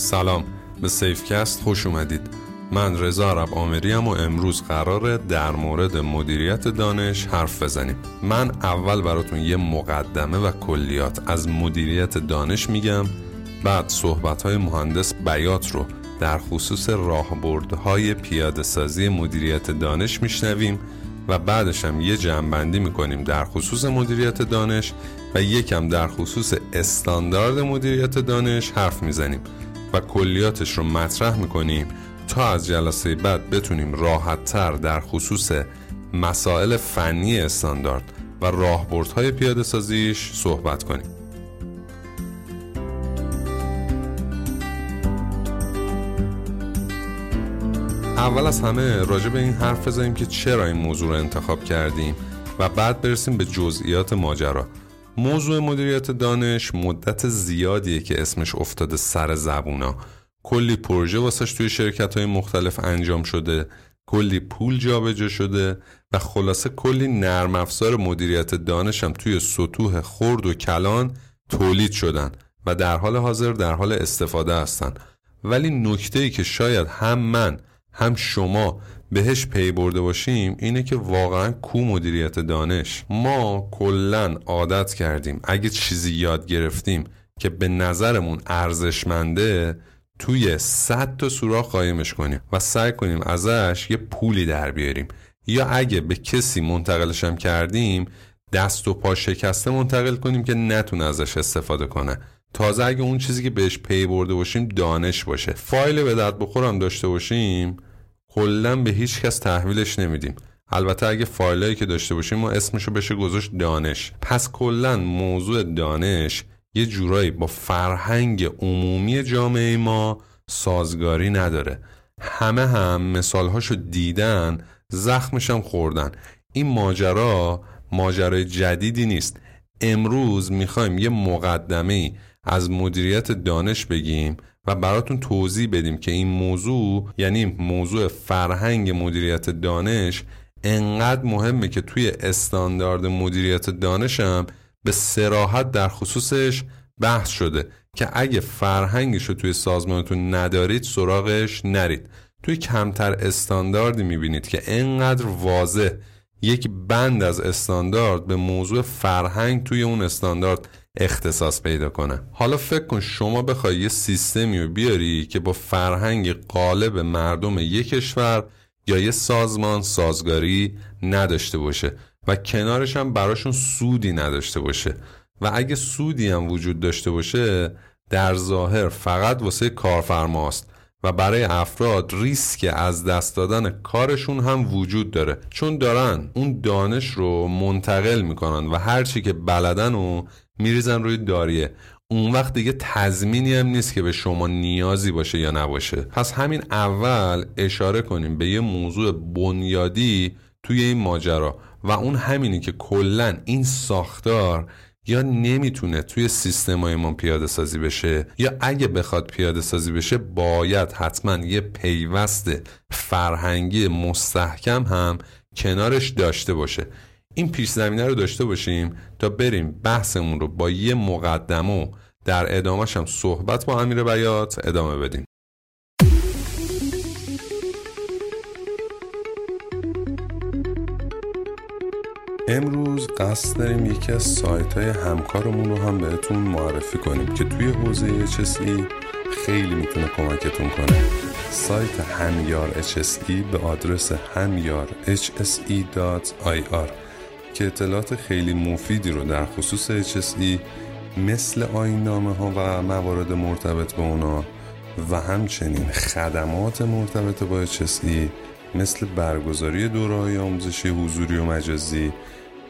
سلام به سیفکست خوش اومدید. من رضا عرب آمری و امروز قراره در مورد مدیریت دانش حرف بزنیم. من اول براتون یه مقدمه و کلیات از مدیریت دانش میگم بعد صحبت های مهندس بیات رو در خصوص راهبردهای پیاده سازی مدیریت دانش میشنویم و بعدش هم یه جمعبندی می‌کنیم در خصوص مدیریت دانش و یکم در خصوص استاندارد مدیریت دانش حرف می‌زنیم. و کلیاتش رو مطرح می‌کنیم تا از جلسه بعد بتونیم راحتتر در خصوص مسائل فنی استاندارد و راهبردهای پیاده سازیش صحبت کنیم. اول از همه راجع به این حرف بزنیم که چرا این موضوع رو انتخاب کردیم و بعد برسیم به جزئیات ماجرا. موضوع مدیریت دانش مدت زیادیه که اسمش افتاده سر زبونا. کلی پروژه واسش توی شرکت های مختلف انجام شده کلی پول جابجا شده و خلاصه کلی نرم افزار مدیریت دانش هم توی سطوح خرد و کلان تولید شدن و در حال حاضر در حال استفاده هستن. ولی نکته ای که شاید هم من هم شما بهش پی برده باشیم اینه که واقعا کو مدیریت دانش. ما کلا عادت کردیم اگه چیزی یاد گرفتیم که به نظرمون ارزشمنده توی صد تا سوراخ قایمش کنیم و سعی کنیم ازش یه پولی در بیاریم. یا اگه به کسی منتقلشم کردیم دست و پا شکسته منتقل کنیم که نتونه ازش استفاده کنه. تازه اگه اون چیزی که بهش پی برده باشیم دانش باشه. فایل به درد بخورم داشته باشیم کلا به هیچ کس تحویلش نمیدیم. البته اگه فایلایی که داشته باشیم ما اسمشو بشه گذاشت دانش. پس کلا موضوع دانش یه جورایی با فرهنگ عمومی جامعه ما سازگاری نداره. همه هم مثالهاشو دیدن زخمش هم خوردن. این ماجرا ماجرای جدیدی نیست. امروز می‌خوایم یه مقدمه از مدیریت دانش بگیم. و براتون توضیح بدیم که این موضوع یعنی موضوع فرهنگ مدیریت دانش انقدر مهمه که توی استاندارد مدیریت دانشم به سراحت در خصوصش بحث شده که اگه فرهنگش رو توی سازمانتون ندارید سراغش نرید. توی کمتر استانداردی می‌بینید که انقدر واضح یک بند از استاندارد به موضوع فرهنگ توی اون استاندارد اختصاص پیدا کنه. حالا فکر کن شما بخوای یه سیستمی رو بیاری که با فرهنگ قالب مردم یک کشور یا یه سازمان سازگاری نداشته باشه و کنارش هم براشون سودی نداشته باشه. و اگه سودی هم وجود داشته باشه در ظاهر فقط واسه کارفرماست و برای افراد ریسک از دست دادن کارشون هم وجود داره. چون دارن اون دانش رو منتقل می‌کنن و هرچی که بلدن و میریزن روی داریه. اون وقت دیگه تضمینی هم نیست که به شما نیازی باشه یا نباشه. پس همین اول اشاره کنیم به یه موضوع بنیادی توی این ماجرا. و اون همینی که کلا این ساختار یا نمی‌تونه توی سیستم ما پیاده سازی بشه یا اگه بخواد پیاده سازی بشه باید حتما یه پیوست فرهنگی مستحکم هم کنارش داشته باشه. این پیش زمینه رو داشته باشیم تا بریم بحثمون رو با یه مقدمه در ادامهش هم صحبت با امیر بیات ادامه بدیم. امروز قصد داریم یکی از سایت های همکارمون رو هم بهتون معرفی کنیم که توی حوزه HSE خیلی می‌تونه کمکتون کنه. سایت همیار HSE به آدرس همیار hse.ir که اطلاعات خیلی مفیدی رو در خصوص HSE مثل آینامه ها و موارد مرتبط به اونا و همچنین خدمات مرتبط با HSE مثل برگزاری دوره آموزشی حضوری و مجازی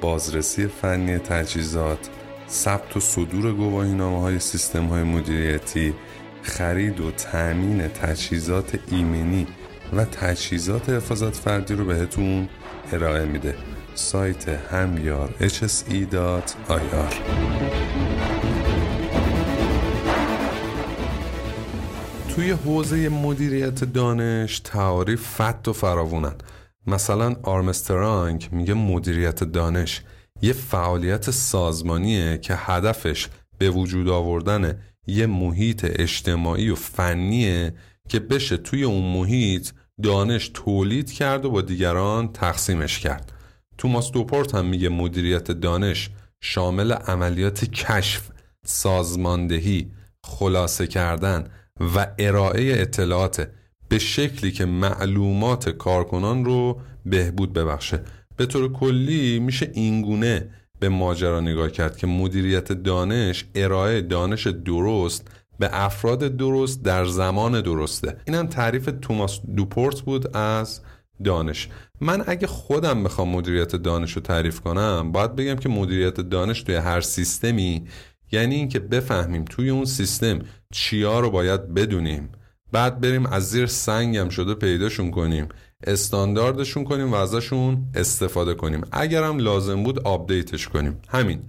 بازرسی فنی تجهیزات ثبت و صدور گواهینامه های سیستم های مدیریتی خرید و تأمین تجهیزات ایمنی و تجهیزات حفاظت فردی رو بهتون ارائه میده. سایت همیار hse.ir توی حوزه مدیریت دانش تعاریف فت و فراوونن. مثلا آرمسترانگ میگه مدیریت دانش یه فعالیت سازمانیه که هدفش به وجود آوردن یه محیط اجتماعی و فنیه که بشه توی اون محیط دانش تولید کرد و با دیگران تقسیمش کرد. توماس دوپورت هم میگه مدیریت دانش شامل عملیات کشف سازماندهی خلاصه کردن و ارائه اطلاعات به شکلی که معلومات کارکنان رو بهبود ببخشه. به طور کلی میشه اینگونه به ماجرا نگاه کرد که مدیریت دانش ارائه دانش درست به افراد درست در زمان درسته. اینم تعریف توماس دوپورت بود از دانش. من اگه خودم بخوام مدیریت دانش رو تعریف کنم باید بگم که مدیریت دانش توی هر سیستمی یعنی اینکه بفهمیم توی اون سیستم چیا رو باید بدونیم. بعد بریم از زیر سنگم شده پیداشون کنیم استانداردشون کنیم و ازشون استفاده کنیم. اگرم لازم بود update ش کنیم. همین.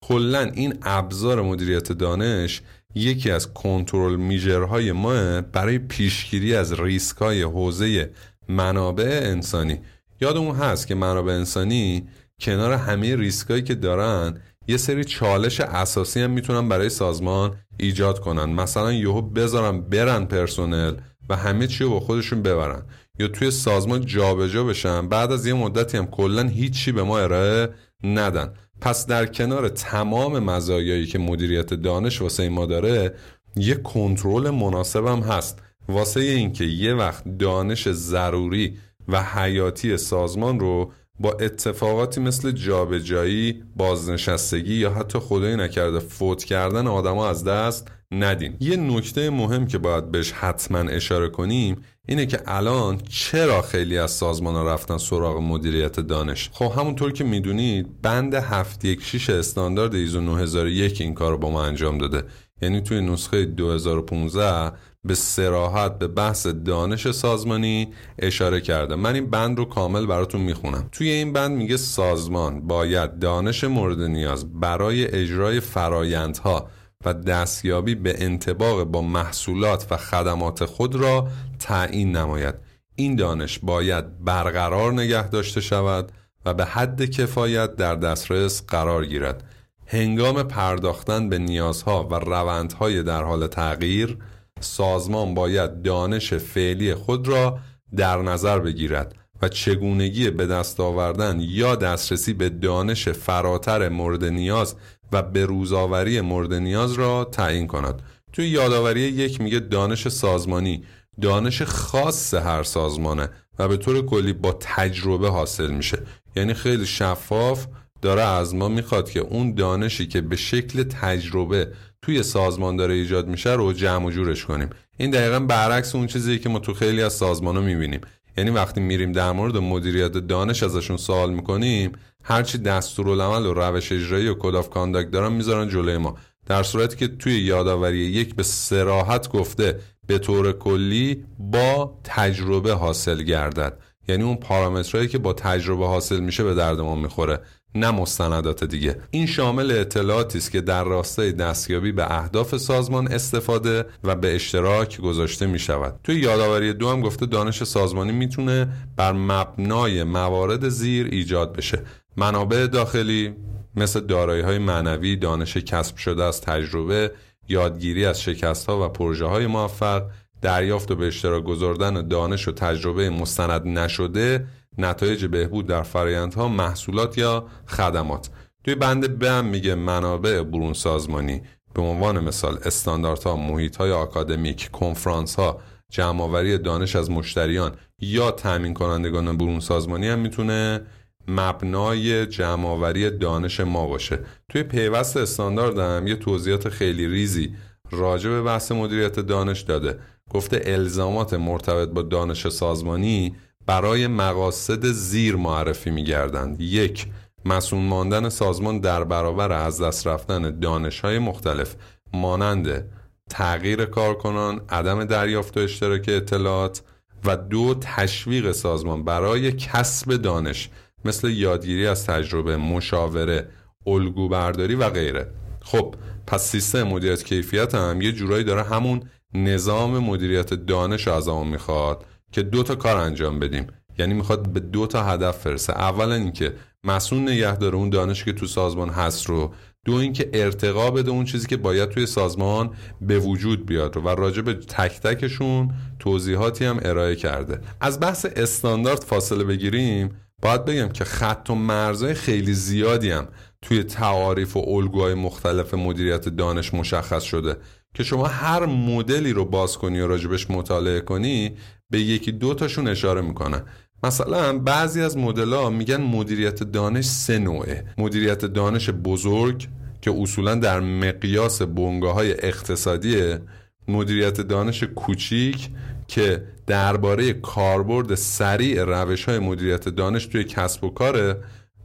کلا این ابزار مدیریت دانش یکی از control measure های ما برای پیشگیری از ریسک های حوزه منابع انسانی. یادمون هست که منابع انسانی کنار همه ریسکایی که دارن یه سری چالش اساسی هم می‌تونن برای سازمان ایجاد کنن. مثلا یهو بذارن برن پرسنل و همه چی رو با خودشون ببرن. یا توی سازمان جابجا جا بشن. بعد از یه مدتی هم کلا هیچی به ما ارائه ندن. پس در کنار تمام مزایایی که مدیریت دانش واسه ما داره یه کنترل مناسب هم هست. واسه اینکه یه وقت دانش ضروری و حیاتی سازمان رو با اتفاقاتی مثل جابجایی، بازنشستگی یا حتی خدایی نکرده فوت کردن آدما از دست ندین. یه نکته مهم که باید بهش حتما اشاره کنیم اینه که الان چرا خیلی از سازمان ها رفتن سراغ مدیریت دانش خب همونطور که می‌دونید بند 716 استاندارد ایزو 9001 این کار رو با ما انجام داده یعنی توی نسخه 2015 به سراحت به بحث دانش سازمانی اشاره کرده من این بند رو کامل براتون می‌خونم. توی این بند میگه سازمان باید دانش مورد نیاز برای اجرای فرایندها و دستیابی به انتباق با محصولات و خدمات خود را تعیین نماید. این دانش باید برقرار نگه داشته شود و به حد کفایت در دسترس قرار گیرد. هنگام پرداختن به نیازها و روندهای در حال تغییر سازمان باید دانش فعلی خود را در نظر بگیرد و چگونگی به دست آوردن یا دسترسی به دانش فراتر مورد نیاز و به روزآوری مورد نیاز را تعیین کند. توی یادآوری یک میگه دانش سازمانی دانش خاص هر سازمانه و به طور کلی با تجربه حاصل میشه. یعنی خیلی شفاف داره از ما می‌خواد که اون دانشی که به شکل تجربه توی سازمان داره ایجاد میشه رو جمع و جورش کنیم. این دقیقا برعکس اون چیزی که ما تو خیلی از سازمان ها می‌بینیم. یعنی وقتی میریم در مورد مدیریت دانش ازشون سوال می‌کنیم هرچی دستورالعمل و روش اجرایی و code of conduct دارن می‌ذارن جلوی ما. در صورتی که توی یادآوری یک به سراحت گفته به طور کلی با تجربه حاصل گردد. یعنی اون پارامترهایی که با تجربه حاصل میشه به درد ما می‌خوره. نه مستندات دیگه. این شامل اطلاعاتی است که در راستای دستیابی به اهداف سازمان استفاده و به اشتراک گذاشته می شود. توی یادآوری دو هم گفته دانش سازمانی می‌تونه بر مبنای موارد زیر ایجاد بشه. منابع داخلی مثل دارایی های معنوی دانش کسب شده از تجربه یادگیری از شکست ها و پروژه های موفق دریافت و به اشتراک گذاردن دانش و تجربه مستند نشده نتایج بهبود در فرایندها محصولات یا خدمات. توی بند ب میگه منابع برون سازمانی به عنوان مثال استانداردها محیط های آکادمیک کنفرانس ها جمعآوری دانش از مشتریان یا تامین کنندگان برون سازمانی هم می‌تونه مبنای جمعآوری دانش ما باشه. توی پیوست استاندارد هم یه توضیحات خیلی ریزی راجع به بحث مدیریت دانش داده. گفته الزامات مرتبط با دانش سازمانی برای مقاصد زیر معرفی می گردند. یک مسئول ماندن سازمان در برابر از دست رفتن دانش های مختلف مانند تغییر کارکنان، عدم دریافت و اشتراک اطلاعات و دو تشویق سازمان برای کسب دانش مثل یادگیری از تجربه، مشاوره، الگو برداری و غیره. خب پس سیستم مدیریت کیفیت هم یه جورایی داره همون نظام مدیریت دانش از آن می‌خواد که دو تا کار انجام بدیم. یعنی می‌خواد به دو تا هدف فرسه اولا اینکه مسئول نگه داره اون دانشی که تو سازمان هست رو. دو اینکه ارتقا بده اون چیزی که باید توی سازمان به وجود بیاد و راجع به تک تکشون توضیحاتی هم ارائه کرده. از بحث استاندارد فاصله بگیریم باید بگم که خط و مرزهای خیلی زیادی هم توی تعاریف و الگوهای مختلف مدیریت دانش مشخص شده. که شما هر مدلی رو باز کنی و راجبش مطالعه کنی به یکی دو تاشون اشاره می‌کنن. مثلا بعضی از مدل میگن مدیریت دانش سه نوعه. مدیریت دانش بزرگ که اصولا در مقیاس بنگاه های اقتصادیه. مدیریت دانش کوچیک که درباره کاربرد سریع روش های مدیریت دانش توی کسب و کاره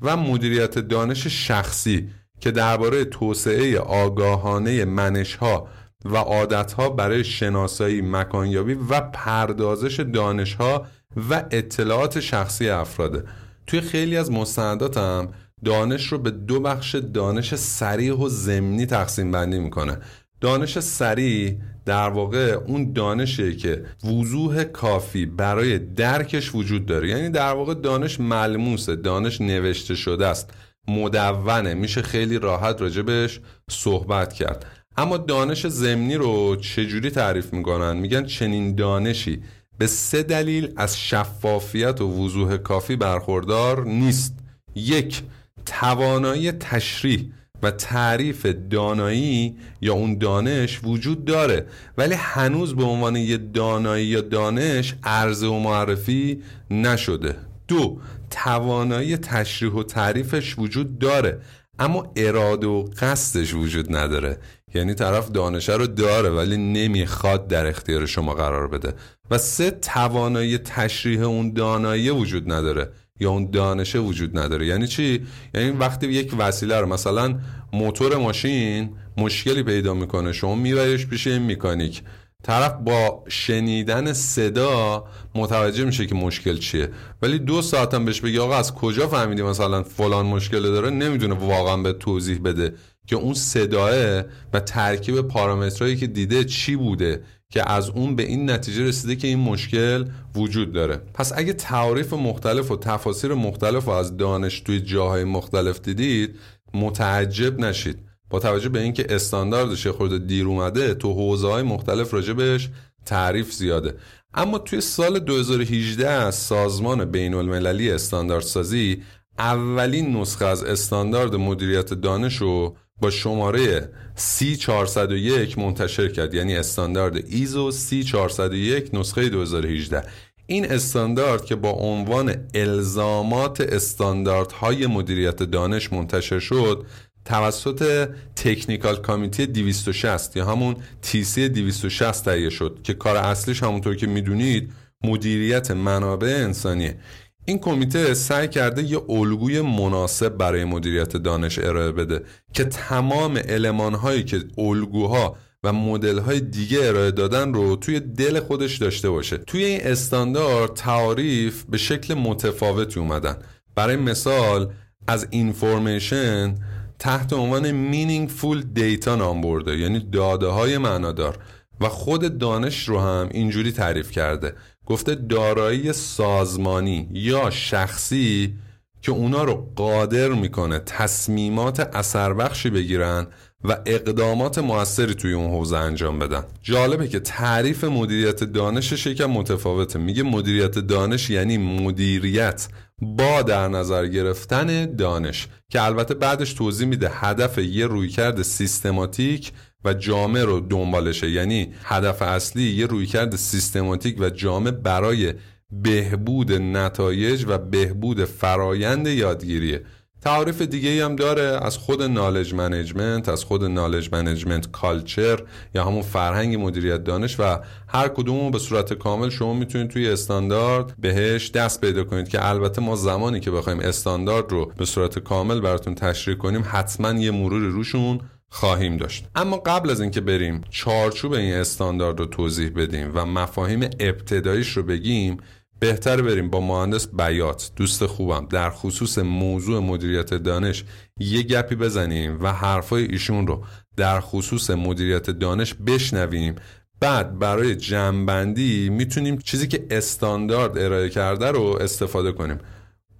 و مدیریت دانش شخصی که درباره توسعه آگاهانه منش ها و عادت ها برای شناسایی مکانیابی و پردازش دانش ها و اطلاعات شخصی افراده. توی خیلی از مستنداتم دانش رو به دو بخش دانش سریع و زمینی تقسیم بندی می‌کنه. دانش سریع در واقع اون دانشیه که وضوح کافی برای درکش وجود داره. یعنی در واقع دانش ملموسه دانش نوشته شده است مدونه میشه خیلی راحت راجبش صحبت کرد. اما دانش زمینی رو چجوری تعریف می‌کنن؟ میگن چنین دانشی به سه دلیل از شفافیت و وضوح کافی برخوردار نیست. یک توانایی تشریح و تعریف دانایی یا اون دانش وجود داره ولی هنوز به عنوان یه دانایی یا دانش عرضه و معرفی نشده. دو توانایی تشریح و تعریفش وجود داره اما اراده و قصدش وجود نداره. یعنی طرف دانشه رو داره ولی نمی‌خواد در اختیار شما قرار بده. و سه توانایی تشریح اون دانایی وجود نداره یا اون دانشه وجود نداره. یعنی چی؟ یعنی وقتی یک وسیله رو مثلا موتور ماشین مشکلی پیدا می‌کنه شما میبریش پیش این میکانیک طرف با شنیدن صدا متوجه میشه که مشکل چیه. ولی دو ساعت هم بهش بگی آقا از کجا فهمیدی مثلا فلان مشکل داره؟ نمی‌دونه واقعا به توضیح بده. که اون صداه و ترکیب پارامترهایی که دیده چی بوده که از اون به این نتیجه رسیده که این مشکل وجود داره. پس اگه تعریف مختلف و تفاسیر مختلف و از دانش توی جاهای مختلف دیدید متعجب نشید. با توجه به اینکه استانداردش خورده دیر اومده تو حوزه های مختلف راجبش تعریف زیاده. اما توی سال 2018 سازمان بین المللی استانداردسازی اولین نسخه از استاندارد مدیریت دانش رو با شماره C401 منتشر کرد یعنی استاندارد ایزو C401 نسخه 2018 این استاندارد که با عنوان الزامات استانداردهای مدیریت دانش منتشر شد توسط تکنیکال کامیتی 260 یا همون سی 260 تهیه شد که کار اصلیش همونطور که می‌دونید مدیریت منابع انسانیه. این کمیته سعی کرده یه الگوی مناسب برای مدیریت دانش ارائه بده که تمام علمان هایی که الگوها و مدل های دیگه ارائه دادن رو توی دل خودش داشته باشه. توی این استاندارد تعاریف به شکل متفاوتی اومدن. برای مثال از اینفورمیشن تحت عنوان مینینگفول دیتا نام برده یعنی داده های معنادار. و خود دانش رو هم اینجوری تعریف کرده. گفته دارایی سازمانی یا شخصی که اونا رو قادر می‌کنه تصمیمات اثر بخشی بگیرن و اقدامات موثری توی اون حوزه انجام بدن. جالبه که تعریف مدیریت دانشش یکم متفاوته. میگه مدیریت دانش یعنی مدیریت با در نظر گرفتن دانش که البته بعدش توضیح میده هدف یه رویکرد سیستماتیک و جامع رو دنبالشه. یعنی هدف اصلی یه رویکرد سیستماتیک و جامع برای بهبود نتایج و بهبود فرایند یادگیریه. تعریف دیگه هم داره از خود knowledge management از خود knowledge management culture یا همون فرهنگ مدیریت دانش و هر کدوم به صورت کامل شما می‌تونید توی استاندارد بهش دست پیدا کنید که البته ما زمانی که بخوایم استاندارد رو به صورت کامل براتون تشریح کنیم حتما یه مرور روشون خواهیم داشت. اما قبل از اینکه بریم چارچوب این استاندارد رو توضیح بدیم و مفاهیم ابتداییش رو بگیم بهتر بریم با مهندس بیات. دوست خوبم. در خصوص موضوع مدیریت دانش یه گپی بزنیم و حرفای ایشون رو در خصوص مدیریت دانش بشنویم. بعد برای جمعبندی می‌تونیم چیزی که استاندارد ارائه کرده رو استفاده کنیم.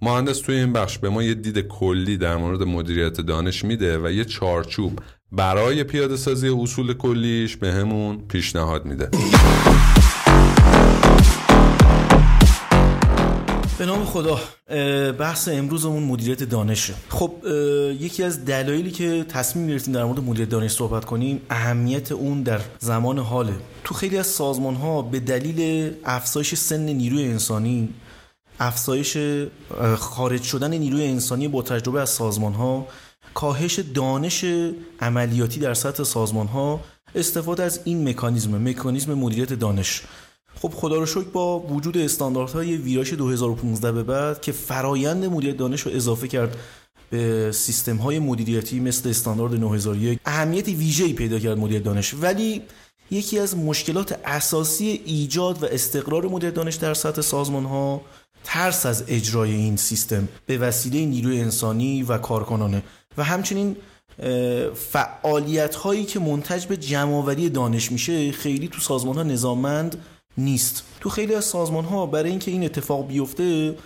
مهندس توی این بخش به ما یه دید کلی در مورد مدیریت دانش میده و یه چارچوب برای پیاده سازی اصول کلیش به همون پیشنهاد میده. به نام خدا بحث امروزمون مدیریت دانشه. خب یکی از دلایلی که تصمیم گرفتیم در مورد مدیریت دانش صحبت کنیم اهمیت اون در زمان حاله. تو خیلی از سازمان ها به دلیل افزایش سن نیروی انسانی افزایش خارج شدن نیروی انسانی با تجربه از سازمان ها کاهش دانش عملیاتی در سطح سازمان ها استفاده از این مکانیزم مکانیزم مدیریت دانش. خب خدا رو شکر با وجود استانداردهای ویراش 2015 به بعد که فرایند مدیریت دانش رو اضافه کرد به سیستم های مدیریتی مثل استاندارد 9001 اهمیت ویژه‌ای پیدا کرد مدیریت دانش. ولی یکی از مشکلات اساسی ایجاد و استقرار مدیریت دانش در سطح سازمان ها ترس از اجرای این سیستم به وسیله نیروی انسانی و کارکنانه. و همچنین فعالیت هایی که منتج به جمعآوری دانش میشه خیلی تو سازمان ها نظاممند نیست. تو خیلی از سازمان ها برای اینکه این اتفاق بیفته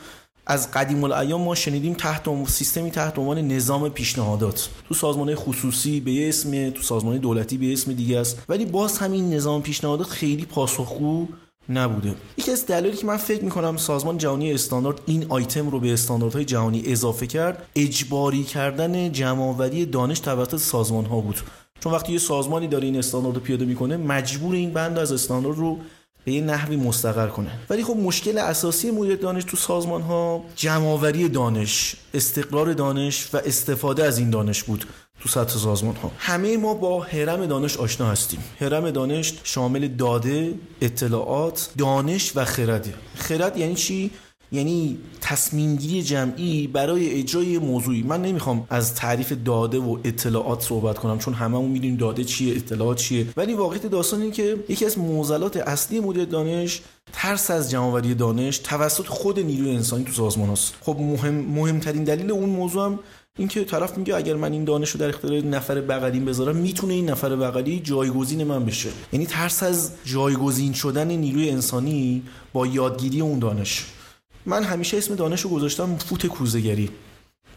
از قدیم الایام ما شنیدیم تحت سیستمی تحت عنوان نظام پیشنهادات. تو سازمان خصوصی به اسم تو سازمان دولتی به اسم دیگه است. ولی باز همین نظام پیشنهادات خیلی پاسخگو نبوده. یکی از دلایلی که من فکر می‌کنم سازمان جهانی استاندارد این آیتم رو به استانداردهای جهانی اضافه کرد اجباری کردن جمعآوری دانش توسط سازمان ها بود. چون وقتی یه سازمانی داره این استاندارد رو پیاده می‌کنه مجبور این بند از استاندارد رو به یه نحوی مستقر کنه. ولی خب مشکل اساسی مدیریت دانش تو سازمان ها جمعآوری دانش استقرار دانش و استفاده از این دانش بود. تو سطح سازمان ها همه ما با حرم دانش آشنا هستیم. حرم دانش شامل داده اطلاعات دانش و خرده. خرد یعنی چی؟ یعنی تصمیم گیری جمعی برای اجرای موضوعی. من نمی‌خوام از تعریف داده و اطلاعات صحبت کنم چون هممون می‌دونیم داده چیه اطلاعات چیه. ولی واقعیت داستان این که یکی از معضلات اصلی مدیر دانش ترس از جمعآوری دانش توسط خود نیروی انسانی تو سازمان هست خب مهم مهمترین دلیل اون موضوع هم این که طرف میگه اگر من این دانش رو در اختیار نفر بغلیم بذارم می‌تونه این نفر بغلی جایگزین من بشه. یعنی ترس از جایگزین شدن نیروی انسانی با یادگیری اون دانش. من همیشه اسم دانش رو گذاشتم فوت کوزگری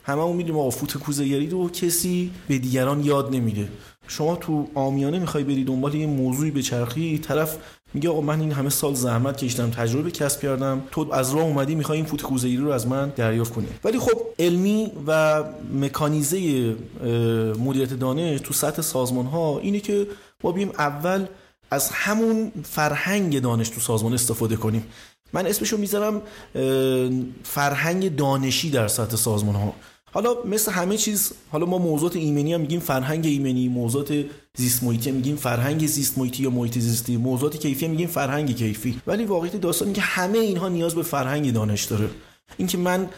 همه اون می‌دونیم آقا فوت کوزگری رو کسی به دیگران یاد نمیده. شما تو آمیانه می‌خوای بری دنبال یه موضوعی به چرخی طرف میگه آقا من این همه سال زحمت کشیدم تجربه کسب کردم. تو از راه اومدی می‌خوای این فوت کوزگری رو از من دریافت کنی. ولی خب علمی و مکانیزه مدیریت دانش تو سطح سازمان ها اینه که ما بیم اول از همون فرهنگ دانش تو سازمان استفاده کنیم. من اسمشو می‌ذارم فرهنگ دانشی در سطح سازمان ها حالا مثل همه چیز حالا ما موضوعات ایمنی هم میگیم فرهنگ ایمنی موضوعات زیست محیطی میگیم فرهنگ زیست محیطی یا محیط زیستی موضوعات کیفی میگیم فرهنگ کیفی. ولی واقعیت داستانی که همه اینها نیاز به فرهنگ دانش داره. اینکه من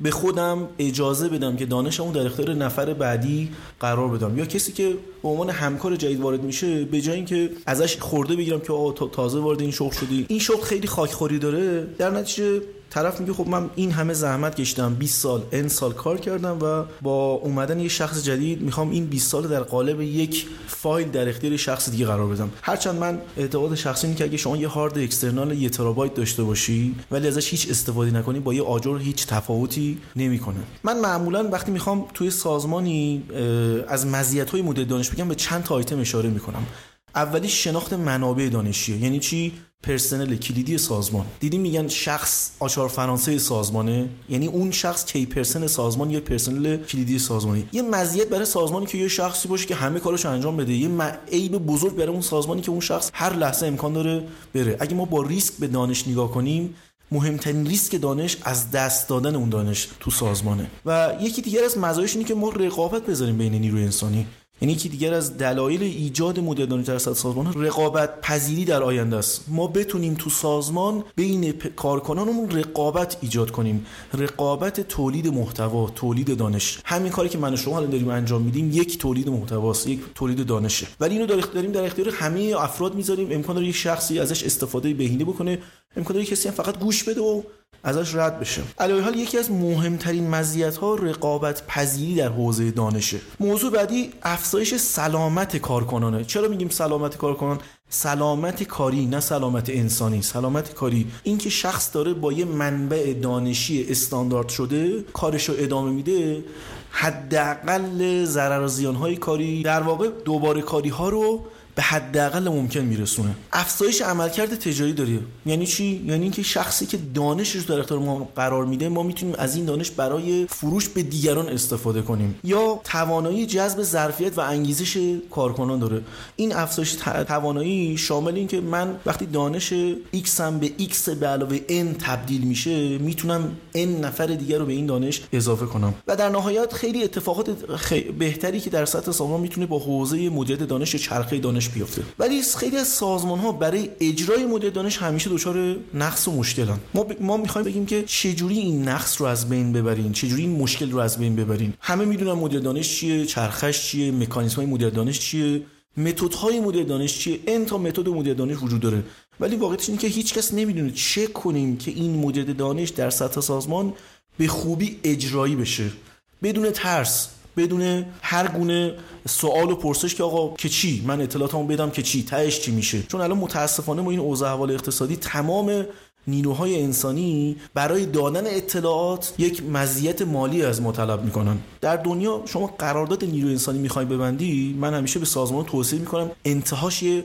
به خودم اجازه بدم که دانشمو در اختیار نفر بعدی قرار بدم یا کسی که به عنوان همکار جدید وارد میشه به جای اینکه ازش خورده بگیرم که آ تازه وارد این شغل شدی. این شغل خیلی خاکخوری داره. در نتیجه طرف میگه خب من این همه زحمت کشیدم 20 سال ان سال کار کردم و با اومدن یه شخص جدید می‌خوام این 20 سال در قالب یک فایل در اختیار شخص دیگه قرار بدم. هرچند من اعتقاد شخصی اینه که اگه شما یه هارد اکسترنال یه ترابایت داشته باشی ولی ازش هیچ استفاده نکنی با یه آجر هیچ تفاوتی نمی‌کنه. من معمولا وقتی می‌خوام توی سازمانی از مزیت‌های مدل دانش بگم به چند تا آیتم اشاره می‌کنم. اولی شناخت منابع دانشیه. یعنی چی؟ پرسنل کلیدی سازمان. دیدیم میگن شخص آچار فرانسه سازمانه؟ یعنی اون شخص کی پرسن سازمان یا پرسنل کلیدی سازمانی؟ یه مزیت برای سازمانی که یه شخصی باشه که همه کارش انجام بده. یه عیب بزرگ برای اون سازمانی که اون شخص هر لحظه امکان داره بره. اگه ما با ریسک به دانش نگاه کنیم مهمترین ریسک دانش از دست دادن اون دانش تو سازمانه. و یکی دیگر از مزایاش اینه که ما رقابت بذاریم بین نیروی انسانی. یعنی که دیگر از دلایل ایجاد مدرنیته در سازمان رقابت پذیری در آینده است. ما بتونیم تو سازمان بین کارکنانمون رقابت ایجاد کنیم. رقابت تولید محتوا تولید دانش. همین کاری که من و شما الان داریم انجام میدیم یک تولید محتواست یک تولید دانشه. ولی اینو داریم در اختیار همه افراد می‌ذاریم. امکان داره یک شخصی ازش استفاده بهینه بکنه. امکان داره کسی هم فقط گوش بده و ازش رد بشه. علاوه حال یکی از مهمترین مزیت ها رقابت پذیری در حوزه دانشه. موضوع بعدی افزایش سلامت کارکنانه. چرا میگیم سلامت کارکنان؟ سلامت کاری نه سلامت انسانی. سلامت کاری. اینکه شخص داره با یه منبع دانشی استاندارد شده کارش رو ادامه میده حداقل ضرر و زیان های کاری. در واقع دوباره کاری ها رو به حداقل ممکن میرسونه. افزایش عملکرد تجاری داره. یعنی چی؟ یعنی اینکه شخصی که دانشش در اختیار ما قرار میده ما می‌تونیم از این دانش برای فروش به دیگران استفاده کنیم. یا توانایی جذب ظرفیت و انگیزش کارکنان داره. این افزایش توانایی شامل این که من وقتی دانش X هم به X به علاوه N تبدیل میشه می‌تونم N نفر دیگر رو به این دانش اضافه کنم. و در نهایت خیلی اتفاقات بهتری که در سطح سازمان می‌تونه با حوزه مدیریت دانش چرخه دانش بیفته. ولی خیلی از سازمان ها برای اجرای مدل دانش همیشه دچار نقص و مشکلن. ما ب... ما می‌خوایم بگیم که چجوری این نقص رو از بین ببرین؟ چجوری این مشکل رو از بین ببرین؟ همه می‌دونن مدل دانش چیه چرخش چیه مکانیزم های مدل دانش چیه متد های مدل دانش چیه؟ این تا متد مدل دانش وجود داره. ولی واقعیتش اینه که هیچ کس نمی‌دونه. چه کنیم که این مدل دانش در سطح سازمان به خوبی اجرایی بشه. بدون ترس. بدون هر گونه سوال و پرسش که آقا که چی؟ من اطلاعاتمو بدم که چی؟ تهش چی میشه؟ چون الان متاسفانه ما این اوضاع احوال اقتصادی تمام نیروهای انسانی برای دادن اطلاعات یک مزیت مالی از ما طلب می‌کنن. در دنیا شما قرارداد نیرو انسانی می‌خوای ببندی من همیشه به سازمان توصیه می‌کنم انتهاش یه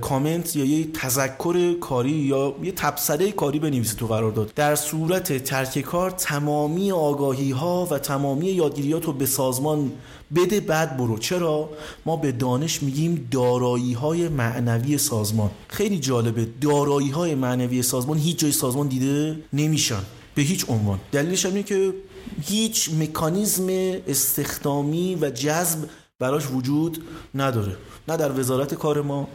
کامنت یا یه تذکر کاری یا یه تبصره کاری بنویسید تو قرار داد در صورت ترک کار تمامی آگاهی ها و تمامی یادگیریات رو به سازمان بده بعد برو. چرا؟ ما به دانش میگیم دارایی های معنوی سازمان. خیلی جالبه. دارایی های معنوی سازمان هیچ جای سازمان دیده نمیشن. به هیچ عنوان. دلیلش اینه که هیچ مکانیزم استخدامی و جذب براش وجود نداره. نه در وزارت کار ما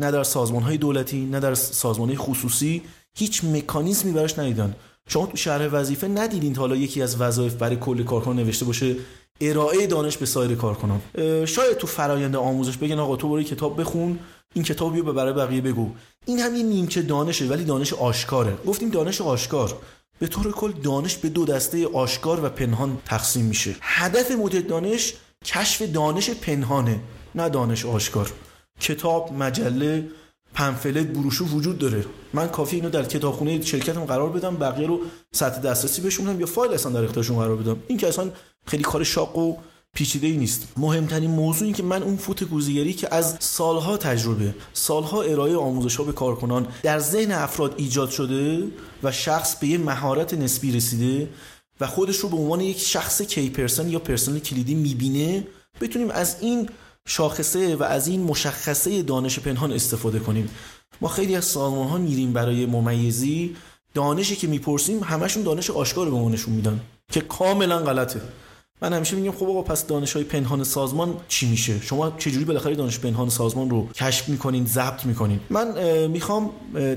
نه در سازمان های دولتی نه در سازمان های خصوصی هیچ مکانیزمی براش ندیدن. شما تو شرح وظیفه ندیدین تا حالا یکی از وظایف برای کل کارکنان نوشته باشه ارائه دانش به سایر کارکنان. شاید تو فرایند آموزش بگن آقا تو برو کتاب بخون این کتاب رو برای بقیه بگو. این هم یه نیمچه دانشه ولی دانش آشکاره. گفتیم دانش آشکار. به طور کل دانش به دو دسته آشکار و پنهان تقسیم میشه. هدف مدیر دانش کشف دانش پنهانه نه دانش آشکار. کتاب مجله پنفلت بروشو وجود داره. من کافی اینو در کتابخونه شرکتم قرار بدم بقیه رو سطح دسترسی بهشون یا فایل اصلا در اختیارشون قرار بدم. این که اصلا خیلی کار شاق و پیچیده ای نیست. مهمترین موضوع این که من اون فوت گوزیگری که از سالها تجربه سالها ارائه آموزش ها به کارکنان در ذهن افراد ایجاد شده و شخص به یه مهارت نسبی رسیده و خودش رو به عنوان یک شخص کی پرسن یا پرسنل کلیدی می‌بینه بتونیم از این شاخصه و از این مشخصه دانش پنهان استفاده کنیم. ما خیلی از سازمان ها میریم برای ممیزی. دانشی که می‌پرسیم همشون دانش آشکار به ما نشون میدن که کاملا غلطه. من همیشه میگم خب آقا پس دانش های پنهان سازمان چی میشه؟ شما چجوری بالاخره دانش پنهان سازمان رو کشف می‌کنین ضبط می‌کنین؟ من می‌خوام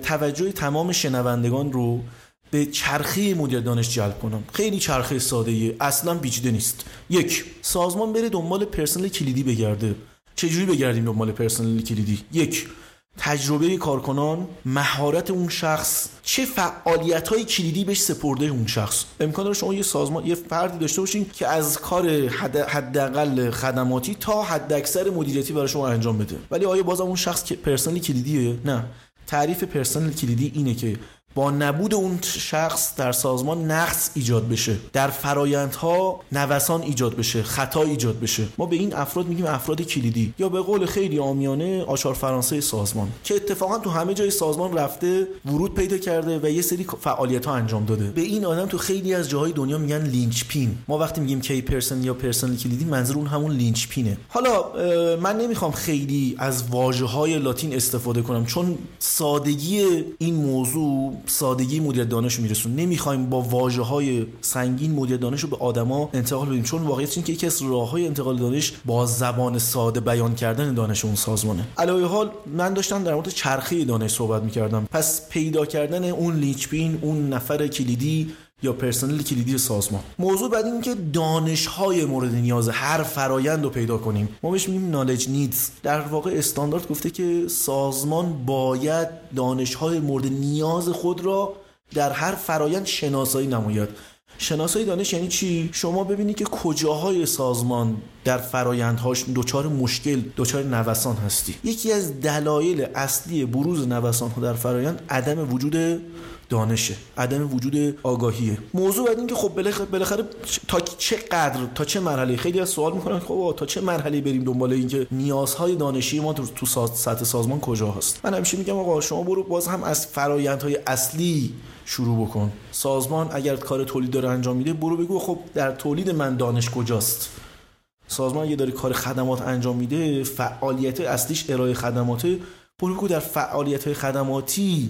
توجه تمام شنوندگان رو به چرخه مدیر دانش جلب کنم. خیلی چرخه ساده ایه اصلا پیچیده نیست. یک سازمان بره دنبال پرسنل کلیدی بگرده. چجوری بگردیم دنبال پرسنل کلیدی؟ یک تجربه کارکنان مهارت اون شخص چه فعالیت های کلیدی بهش سپرده اون شخص. امکان داره شما یه سازمان یه فردی داشته باشین که از کار حداقل خدماتی تا حداکثر مدیریتی برای شما انجام بده. ولی آیا بازم اون شخص که پرسنل کلیدیه؟ نه. تعریف پرسنل کلیدی اینه که با نبود اون شخص در سازمان نقص ایجاد بشه. در فرایندها نوسان ایجاد بشه خطا ایجاد بشه. ما به این افراد میگیم افراد کلیدی یا به قول خیلی آمیانه آشار فرانسه سازمان که اتفاقا تو همه جای سازمان رفته ورود پیدا کرده و یه سری فعالیت ها انجام داده. به این آدم تو خیلی از جاهای دنیا میگن لینچ پین ما وقتی میگیم کی پرسن یا پرسنل کلیدی منظور اون همون لینچ پینه حالا من نمی‌خوام خیلی از واژه های لاتین استفاده کنم چون سادگی این موضوع سادگی مدیر دانش میرسون. نمی‌خوایم با واژه های سنگین مدیر دانش رو به آدما انتقال بدیم چون واقعیت این که یکی از راه های انتقال دانش با زبان ساده بیان کردن دانش اون سازمانه. علاوه حال من داشتم در مورد چرخه دانش صحبت می‌کردم. پس پیدا کردن اون لیچپین اون نفر کلیدی یا پرسنل کلیدی سازمان موضوع بعد این که دانش های مورد نیاز هر فرایند رو پیدا کنیم. ما بهش میگیم نالج نیدز در واقع استاندارد گفته که سازمان باید دانش های مورد نیاز خود را در هر فرایند شناسایی نماید. شناسایی دانش یعنی چی؟ شما ببینید که کجاهای سازمان در فرایندهاش دچار مشکل دچار نوسان هستی. یکی از دلایل اصلی بروز نوسان ها در فرایند عدم وجود دانشه. عدم وجود آگاهیه. موضوع بعد این که خب بالاخره تا چه قدر تا چه مرحله؟ خیلی از سوال می‌کنن خب تا چه مرحله بریم دنبال اینکه نیازهای دانشی ما تو سطح سازمان کجا هست؟ من همیشه میگم آقا شما برو باز هم از فرایندهای اصلی شروع بکن. سازمان اگر کار تولید داره انجام میده برو بگو خب در تولید من دانش کجاست؟ سازمان یه داره کار خدمات انجام میده فعالیت اصلیش ارائه خدماته. برو بگو در فعالیت های خدماتی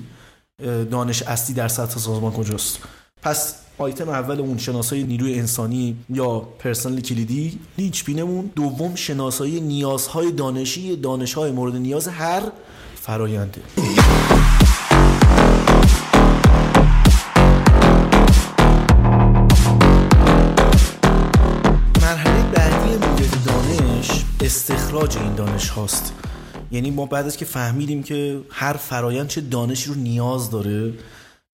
دانش اصلی در سطح سازمان کجاست؟ پس آیتم اول اون شناسایی نیروی انسانی یا پرسنل کلیدی لیچ بینمون. دوم شناسایی نیازهای دانشی دانشهای مورد نیاز هر فراینده مرحله بعدی مدیر دانش استخراج این دانش هاست. یعنی ما بعد از که فهمیدیم که هر فرایند چه دانشی رو نیاز داره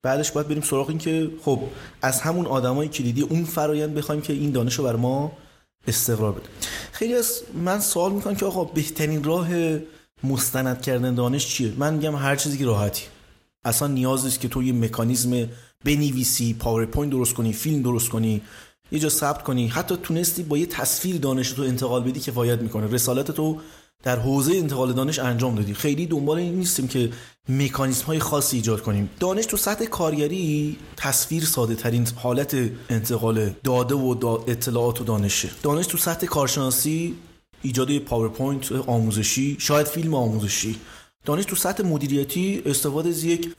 بعدش باید بریم سراغ این که خب از همون آدمای کلیدی اون فرایند بخوایم که این دانش رو بر ما استقرار بده. خیلی از من سوال می‌کنم که آقا بهترین راه مستند کردن دانش چیه؟ من میگم هر چیزی که راحتی. اصلا نیاز نیست که تو یه مکانیزم بنویسی پاورپوینت درست کنی فیلم درست کنی یه جا ثبت کنی. حتی تونستی با یه تصویر دانش تو انتقال بدی کفایت می‌کنه. رسالت تو در حوزه انتقال دانش انجام دادی. خیلی دنبال این نیستیم که مکانیزم های خاصی ایجاد کنیم. دانش تو سطح کارگری تصویر ساده ترین حالت انتقال داده و اطلاعات و دانشه. دانش تو سطح کارشناسی ایجاد پاورپوینت آموزشی شاید فیلم آموزشی. دانش تو سطح مدیریتی استفاده از یک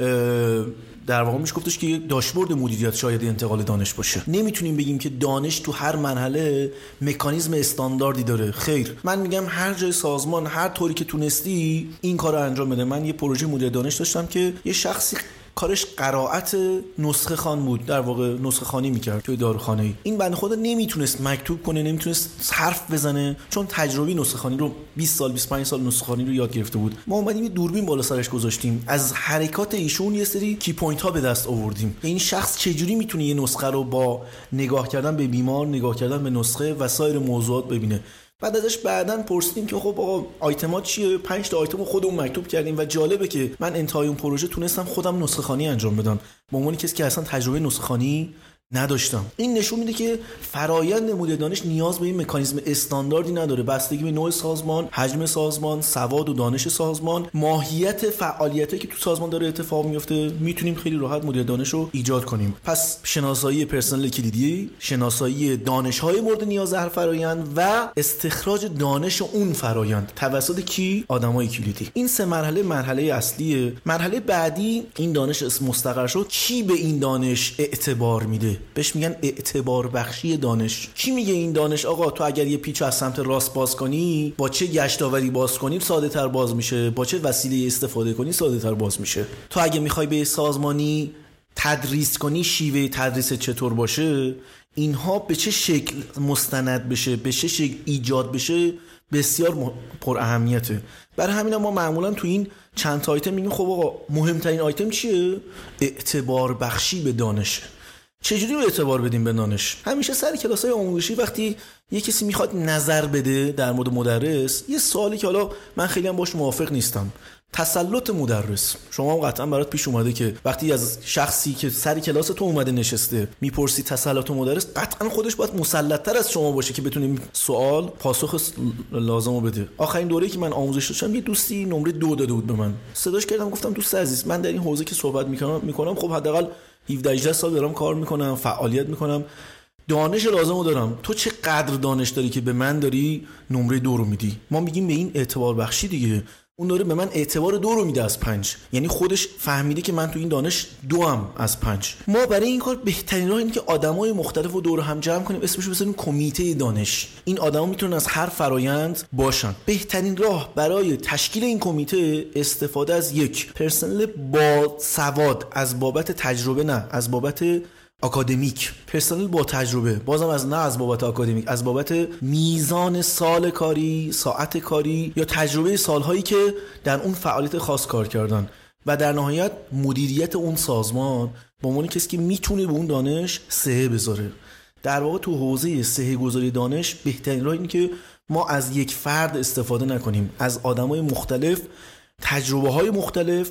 در واقع میشه گفتش که یک داشبورد مدیریت شاید انتقال دانش باشه. نمی‌تونیم بگیم که دانش تو هر مرحله مکانیزم استانداردی داره. خیر. من میگم هر جای سازمان هر طوری که تونستی این کار رو انجام بده. من یه پروژه مدیر دانش داشتم که یه شخصی کارش قرائت نسخه خان بود در واقع نسخه خانی می‌کرد توی داروخانه ای این بنده خدا نمی‌تونست مکتوب کنه نمی‌تونست حرف بزنه چون تجربی نسخه خانی رو 20 سال 25 سال نسخه خانی رو یاد گرفته بود. ما اومدیم یه دوربین بالا سرش گذاشتیم. از حرکات ایشون یه سری key point ها به دست آوردیم. این شخص چجوری می‌تونه یه نسخه رو با نگاه کردن به بیمار نگاه کردن به نسخه و سایر موضوعات ببینه؟ بعد ازش بعدا پرسیدیم که خب آقا آیتمات چیه؟ 5 تا آیتم خودمون مکتوب کردیم و جالبه که من انتهای اون پروژه تونستم خودم نسخه خانی انجام بدم. به عنوان کسی که اصلا تجربه نسخه خانی نداشتم. این نشون میده که فرایند نمود دانش نیاز به این مکانیزم استانداردی نداره. بستگی به نوع سازمان حجم سازمان سواد و دانش سازمان. ماهیت فعالیتی که تو سازمان داره اتفاق میفته. می‌تونیم خیلی راحت مدیر دانش رو ایجاد کنیم. پس شناسایی پرسنل کلیدی شناسایی دانش های مورد نیاز هر فرایند و استخراج دانش اون فرایند. توسط کی؟ آدمای کلیدی. این سه مرحله مرحله اصلیه. مرحله بعدی این دانش مستقر شد. کی به این دانش اعتبار میده؟ بهش میگن اعتبار بخشی دانش. کی میگه این دانش؟ آقا تو اگر یه پیچ از سمت راست باز کنی با چه گشتاوری باز کنی ساده تر باز میشه. با چه وسیله استفاده کنی ساده تر باز میشه. تو اگه می‌خوای به سازمانی تدریس کنی شیوه تدریس چطور باشه؟ اینها به چه شکل مستند بشه به چه شکل ایجاد بشه بسیار پر اهمیته. برای همین ما معمولا تو این چند تا آیتم میگیم خب آقا مهمترین آیتم چیه؟ اعتبار بخشی به دانشه. چجوری رو اعتبار بدیم به دانش همیشه سر کلاس های آموزشی وقتی یه کسی می‌خواد نظر بده در مورد مدرس یه سوالی که حالا من خیلی هم باش موافق نیستم. تسلط مدرس. شما قطعا برات پیش اومده که وقتی از شخصی که سر کلاس تو اومده نشسته می‌پرسی تسلط مدرس قطعا خودش باید مسلطتر از شما باشه که بتونیم سوال پاسخ لازم رو بده. آخرین دوره که من آموزش داشتم یه دوستی نمره دو داده بود به من. صداش کردم گفتم دوست عزیز من در این حوزه که صحبت می‌کنم می‌کنم خب حداقل 17 18 سال دارم کار می‌کنم فعالیت می‌کنم. دانش لازم دارم. تو چه قدر دانش داری که به من داری نمره دو رو میدی؟ ما میگیم به این اعتبار بخشی دیگه. اون داره به من اعتبار دو رو میده از پنج. یعنی خودش فهمیده که من تو این دانش دو هم از پنج. ما برای این کار بهترین راه اینه که آدمای مختلف رو دور هم جمع کنیم اسمش بزنیم کمیته دانش. این آدما می‌تونن از هر فرایند باشن. بهترین راه برای تشکیل این کمیته استفاده از یک پرسنل با سواد از بابت تجربه نه از بابت اکادمیک پرسنل با تجربه. بازم از نه از بابت اکادمیک از بابت میزان سال کاری ساعت کاری یا تجربه سالهایی که در اون فعالیت خاص کار کردن. و در نهایت مدیریت اون سازمان به عنوان کسی که می‌تونه به اون دانش سهه بذاره. در واقع تو حوزه سهه گذاری دانش بهترین راه اینه که ما از یک فرد استفاده نکنیم. از آدمای مختلف تجربه های مختلف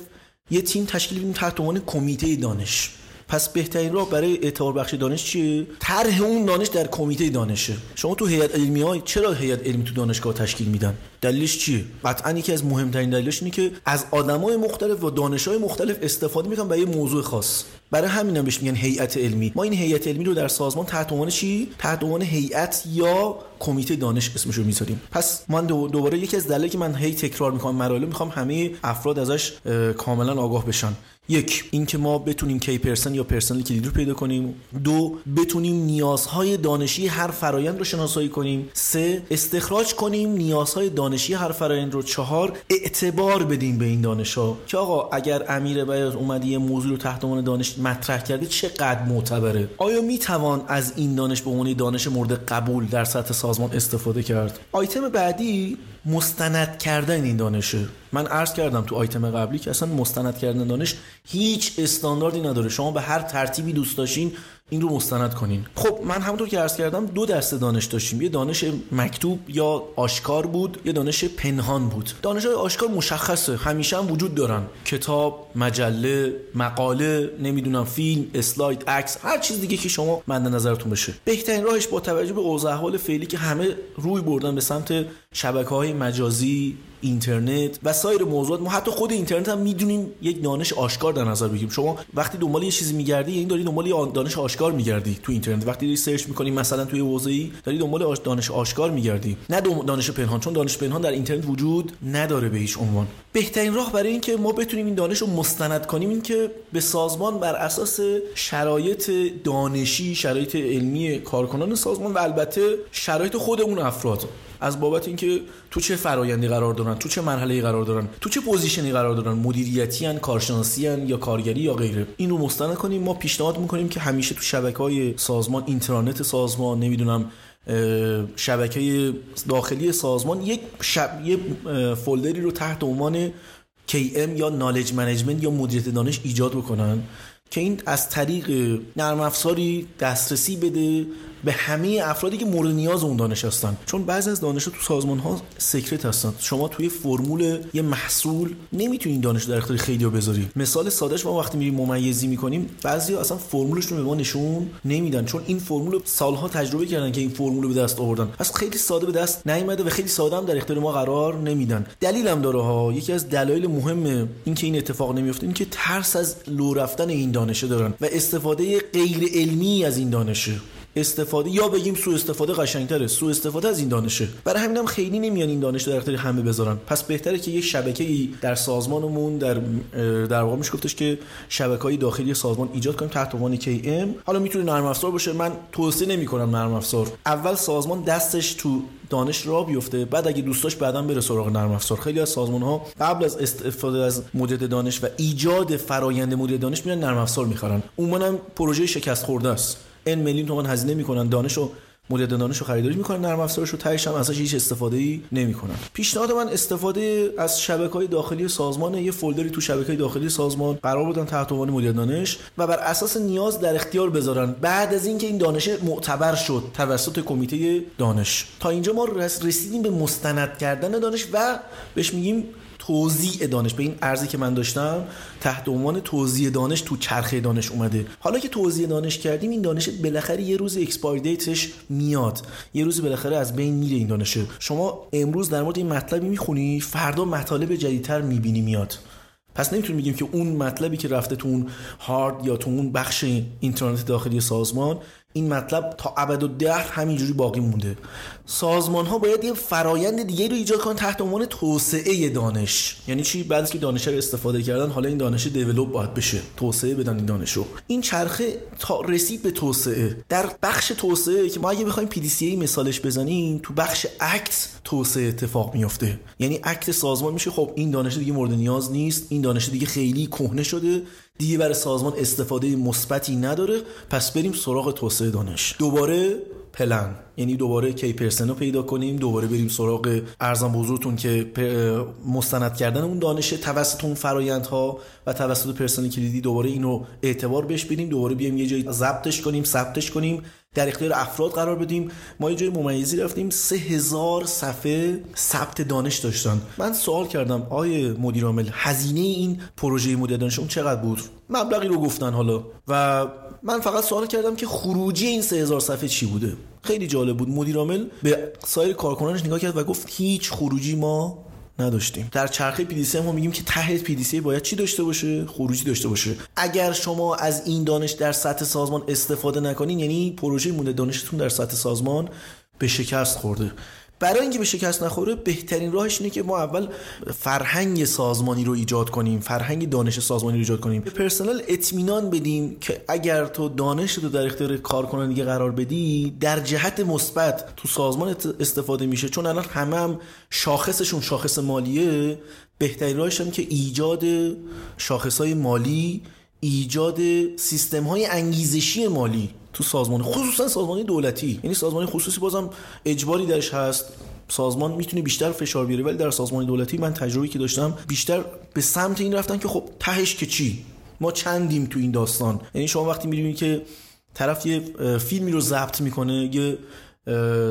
یه تیم تشکیل بدیم تحت عنوان کمیته دانش. پس بهترین راه برای اعتبار بخش دانش چیه طرح اون دانش در کمیته دانشه. شما تو هیئت علمی های چرا هیئت علمی تو دانشگاه تشکیل میدن؟ دلیلش چیه؟ قطعا یکی از مهمترین دلیلش اینه که از آدمای مختلف و دانشهای مختلف استفاده می‌کنن برای موضوع خاص. برای همین هم بهش میگن هیئت علمی. ما این هیئت علمی رو در سازمان تحت عنوان چی؟ تحت عنوان هیئت یا کمیته دانش اسمش رو می‌ذاریم. پس من دوباره یکی از دلایلی که من هی تکرار می‌کنم مراحل می‌خوام همه افراد ازش کاملا آگاه بشن. یک اینکه ما بتونیم کی پرسن یا پرسنل کلید رو پیدا کنیم. دو بتونیم نیازهای دانشی هر فرایند رو شناسایی کنیم. سه استخراج کنیم نیازهای دانشی هر فرایند رو. چهار اعتبار بدیم به این دانش ها که آقا اگر امیر بیاز اومدی یه موضوع رو تحت عنوان دانش مطرح کرده چقدر معتبره؟ آیا می‌توان از این دانش به عنوان دانش مورد قبول در سطح سازمان استفاده کرد؟ آیتم بعدی مستند کردن این دانشه. من عرض کردم تو آیتم قبلی که اصلا مستند کردن دانش هیچ استانداردی نداره. شما به هر ترتیبی دوست داشتین این رو مستند کنین. خب من همونطور که عرض کردم دو دسته دانش داشتیم. یه دانش مکتوب یا آشکار بود یه دانش پنهان بود. دانش های آشکار مشخصه. همیشه هم وجود دارن. کتاب مجله مقاله نمی‌دونم فیلم اسلاید عکس هر چیز دیگه که شما مد نظرتون بشه. بهترین راهش با توجه به اوضاع احوال فعلی که همه روی بردن به سمت شبکه های مجازی اینترنت و سایر موضوعات. ما حتی خود اینترنت هم می‌دونیم یک دانش آشکار در نظر بگیریم. شما وقتی دنبال یه چیزی میگردی یعنی داری دنبال دانش آشکار میگردی تو اینترنت. وقتی داری سرچ می‌کنی مثلا توی حوزه‌ای داری دنبال دانش آشکار میگردی. نه دانش پنهان چون دانش پنهان در اینترنت وجود نداره به هیچ عنوان. بهترین راه برای اینکه ما بتونیم این دانش رو مستند کنیم این که به سازمان بر اساس شرایط دانشی شرایط علمی کارکنان سازمان و البته شرایط خود اون افراد. از بابت اینکه تو چه فرایندی قرار دارن تو چه مرحله قرار دارن تو چه position ی قرار دارن مدیریتی ان کارشناسی ان یا کارگری یا غیره. این رو مستند کنیم. ما پیشنهاد می‌کنیم که همیشه تو شبکه های سازمان اینترنت سازمان نمی‌دونم شبکه داخلی سازمان یک شب... یه folder ی رو تحت عنوان KM یا knowledge management یا مدیریت دانش ایجاد بکنن که این از طریق نرم افزاری دسترسی بده به همه افرادی که مورد نیاز اون دانش هستن. چون بعضی از دانش تو سازمان ها سکرت هستن. شما توی فرمول یه محصول نمی‌تونین دانش در اختیار خیلی بذاری. مثال سادهش ما وقتی میریم ممیزی می‌کنیم بعضی ها اصلا فرمولش رو به ما نشون نمیدن. چون این فرمول سالها تجربه کردن که این فرمول رو به دست آوردن. پس خیلی ساده به دست نیومده و خیلی ساده هم در اختیار ما قرار نمیدن. دلیلم داره ها. یکی از دلایل مهم اینکه این اتفاق نمیفته اینکه ترس از لو رفتن این دانشه دارن و استفاده غیر علمی از این دانشه. استفاده یا بگیم سوء استفاده قشنگتره. سوء استفاده از این دانشه. برای همینم خیلی نمیان این دانش در اختیار همه بذارن. پس بهتره که یه شبکه‌ای در سازمانمون در در واقع میشه گفتش که شبکه‌های داخلی سازمان ایجاد کنیم تحت عنوان KM حالا می‌تونه نرم افزار باشه. من توصیه نمی‌کنم نرم افزار. اول سازمان دستش تو دانش را بیفته. بعد اگه دوستاش بعدا بره سراغ نرم افزار. خیلی از سازمان ها قبل از استفاده از مدل دانش و ایجاد فرایند مدل دانش میرن نرم افزار می‌خرن. اون پروژه شکست خورده است. ان میلیون تومان هزینه می‌کنن دانش و مدل دانش رو خریداری می‌کنن نرم افزارش رو تهش هم ازش هیچ استفاده ای نمی‌کنن. پیشنهاد من استفاده از شبکه های داخلی سازمان یه فولدری تو شبکه های داخلی سازمان قرار بدن تحت عنوان مدل دانش و بر اساس نیاز در اختیار بذارن. بعد از اینکه این دانش معتبر شد توسط کمیته دانش. تا اینجا ما رسیدیم به مستند کردن دانش و بهش میگیم توزیع دانش. به این ارزی که من داشتم تحت عنوان توزیع دانش تو چرخه دانش اومده. حالا که توزیع دانش کردیم این دانش بالاخره یه روز expire date ش میاد. یه روز بالاخره از بین میره این دانشه شما امروز در مورد این مطلبی می‌خونی فردا مطالب جدیدتر می‌بینی میاد. پس نمی‌تونیم بگیم که اون مطلبی که رفته تو اون هارد یا تو اون بخش اینترنت داخلی سازمان این مطلب تا ابد و دهر همینجوری باقی مونده. سازمان ها باید یه فرایند دیگه رو ایجاد کنن تحت عنوان توسعه دانش. یعنی چی؟ بعد که دانش رو استفاده کردن حالا این دانش develop باید بشه. توسعه بدن این دانش رو این چرخه تا رسید به توسعه. در بخش توسعه که ما اگه بخوایم PDCA مثالش بزنیم تو بخش act توسعه اتفاق میفته یعنی اکت سازمان میشه خب این دانش دیگه مورد نیاز نیست این دانش دیگه خیلی کهنه شده. دیگه برای سازمان استفاده مثبتی نداره. پس بریم سراغ توسعه دانش. دوباره پلن. یعنی دوباره کی پرسن رو پیدا کنیم. دوباره بریم سراغ ارزان بزرگتون که مستند کردن اون دانش توسط اون فرایندها و توسط پرسنل کلیدی دوباره اینو اعتبار بهش بدیم. دوباره بیایم یه جایی ضبطش کنیم ثبتش کنیم. در اختیار افراد قرار بدیم. ما یه جای ممیزی رفتیم سه هزار صفحه ثبت دانش داشتن. من سوال کردم آیه مدیر عامل هزینه این پروژه مدیر دانش اون چقدر بود؟ مبلغی رو گفتن حالا. و من فقط سوال کردم که خروجی این سه هزار صفحه چی بوده؟ خیلی جالب بود. مدیر عامل به سایر کارکنانش نگاه کرد و گفت هیچ خروجی ما نداشتیم. در چرخه پی دی ما میگیم که ته پی دی باید چی داشته باشه؟ خروجی داشته باشه. اگر شما از این دانش در سطح سازمان استفاده نکنین یعنی پروژه مونده دانشتون در سطح سازمان به شکست خورده. برای اینکه به شکست نخوره بهترین راهش اینه که ما اول فرهنگ سازمانی رو ایجاد کنیم فرهنگ دانش سازمانی رو ایجاد کنیم. به پرسنل اطمینان بدیم که اگر تو دانش رو در اختیار کارکنان دیگه قرار بدی در جهت مثبت تو سازمان استفاده میشه. چون الان همه هم شاخصشون شاخص مالیه. بهترین راهش هم که ایجاد شاخص های مالی ایجاد سیستم های انگیزشی مالی. تو سازمان خصوصا سازمانی دولتی. یعنی سازمان خصوصی بازم اجباری درش هست. سازمان می‌تونه بیشتر فشار بیاره ولی در سازمان دولتی من تجربه که داشتم بیشتر به سمت این رفتن که خب تهش که چی؟ ما چندیم تو این داستان؟ یعنی شما وقتی می‌بینید که طرف یه فیلمی رو ضبط می‌کنه یه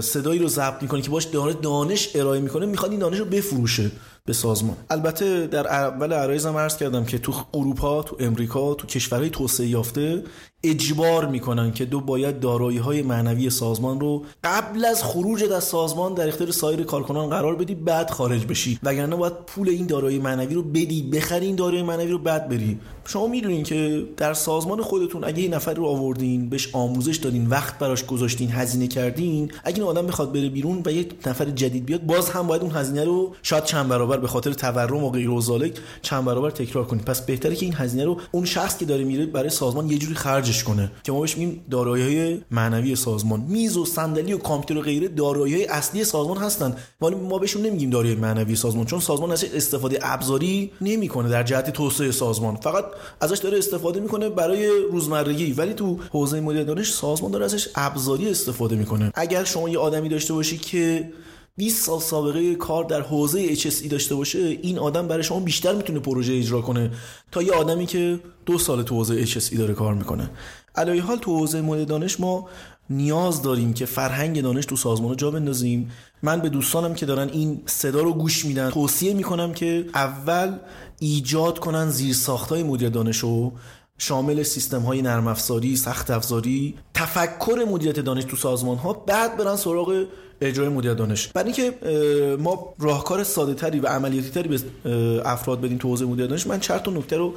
صدایی رو ضبط می‌کنه که باش دانش ارائه می‌کنه می‌خواد این دانش رو بفروشه. به سازمان. البته در اول عرایزم عرض کردم که تو اروپا تو امریکا تو کشورهای توسعه یافته اجبار می‌کنن که دو باید دارایی های معنوی سازمان رو قبل از خروج از سازمان در اختیار سایر کارکنان قرار بدی بعد خارج بشی. وگرنه باید پول این دارایی معنوی رو بدی بخری این دارایی معنوی رو بعد بری. شما می‌دونین که در سازمان خودتون اگه این نفر رو آوردین بهش آموزش دادین وقت براش گذاشتین هزینه کردین اگه این آدم بخواد بره بیرون و یک نفر جدید بیاد باز هم باید اون هزینه رو شاید چند برابر به خاطر تورم و غیر و چند برابر تکرار کنید پس بهتره که این هزینه رو اون شخص که داره میره برای سازمان یه جوری خرجش کنه که ما بهش میگیم دارایی معنوی سازمان. میز و صندلی و کامپیوتر و غیره دارایی اصلی سازمان هستن ولی ما بهشون نمیگیم دارایی معنوی سازمان چون سازمان ازش استفاده ابزاری نمی‌کنه در جهت توسعه سازمان. فقط ازش داره استفاده می‌کنه برای روزمرگی. ولی تو حوزه مدیریت دانش سازمان داره ازش ابزاری استفاده می‌کنه. اگر شما یه آدمی داشته باشی که 20 سال سابقه کار در حوزه HSE داشته باشه این آدم برای شما بیشتر می‌تونه پروژه اجرا کنه تا یه آدمی که دو سال تو حوزه HSE داره کار می‌کنه. علاوه حال تو حوزه مدیر دانش ما نیاز داریم که فرهنگ دانش تو سازمان جا بندازیم. من به دوستانم که دارن این صدا رو گوش میدن توصیه می‌کنم که اول ایجاد کنن زیر های مدیر دانش رو. شامل سیستم های نرم افزاری، سخت افزاری، تفکر مدیریت دانش تو سازمان ها بعد برن سراغ اجرای مدیریت دانش. برای اینکه ما راهکار ساده تری و عملیاتی تری به افراد بدیم تو حوزه مدیریت دانش من چند تا نکته رو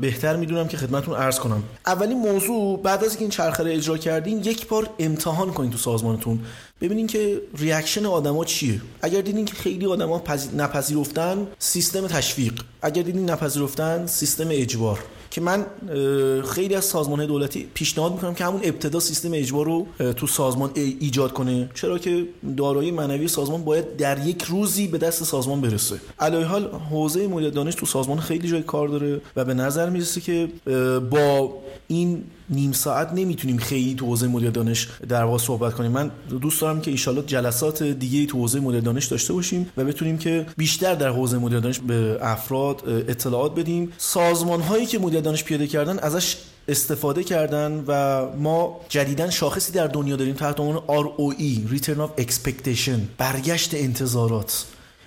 بهتر می‌دونم که خدمتون عرض کنم. اولین موضوع بعد از این چرخه رو اجرا کردین یک بار امتحان کنین تو سازمانتون. ببینین که reaction آدما چیه. اگر دیدین که خیلی آدما نپذیرفتن سیستم تشویق. اگر دیدین نپذیرفتن سیستم اجبار. که من خیلی از سازمان دولتی پیشنهاد می‌کنم که همون ابتدا سیستم اجبار رو تو سازمان ایجاد کنه. چرا که دارایی معنوی سازمان باید در یک روزی به دست سازمان برسه. علاوه حال حوزه مدیریت دانش تو سازمان خیلی جای کار داره و به نظر می‌رسه که با این نیم ساعت نمی‌تونیم خیلی تو حوزه مدیر دانش در واقع صحبت کنیم. من دوست دارم که ایشالله جلسات دیگه تو حوزه مدیر دانش داشته باشیم و بتونیم که بیشتر در حوزه مدیر دانش به افراد اطلاعات بدیم. سازمان هایی که مدیر دانش پیاده کردن ازش استفاده کردن و ما جدیدا شاخصی در دنیا داریم تحت عنوان ROE Return of Expectation برگشت انتظارات.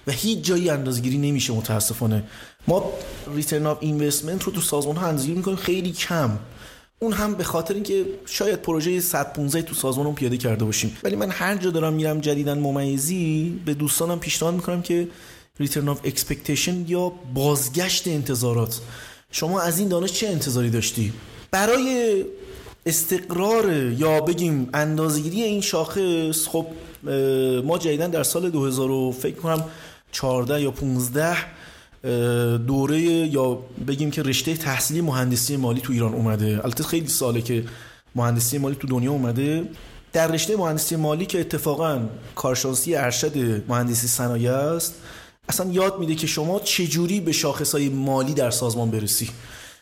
و هیچ جایی اندازگیری نمیشه متاسفانه. ما return of investment رو تو سازمان ها اندازگیری می‌کنیم خیلی کم. اون هم به خاطر اینکه شاید پروژه 115 تو سازمان رو پیاده کرده باشیم. ولی من هر جا دارم میرم جدیدن ممیزی به دوستانم پیشنهاد می‌کنم که return of expectation یا بازگشت انتظارات. شما از این دانش چه انتظاری داشتی؟ برای استقرار یا بگیم اندازگیری این شاخص خب ما جدیدن در سال 2000 فکر کنم 14 یا 15 دوره یا بگیم که رشته تحصیلی مهندسی مالی تو ایران اومده. البته خیلی ساله که مهندسی مالی تو دنیا اومده. در رشته مهندسی مالی که اتفاقا کارشناسی ارشد مهندسی صنایع است اصلا یاد میده که شما چجوری به شاخصهای مالی در سازمان برسی.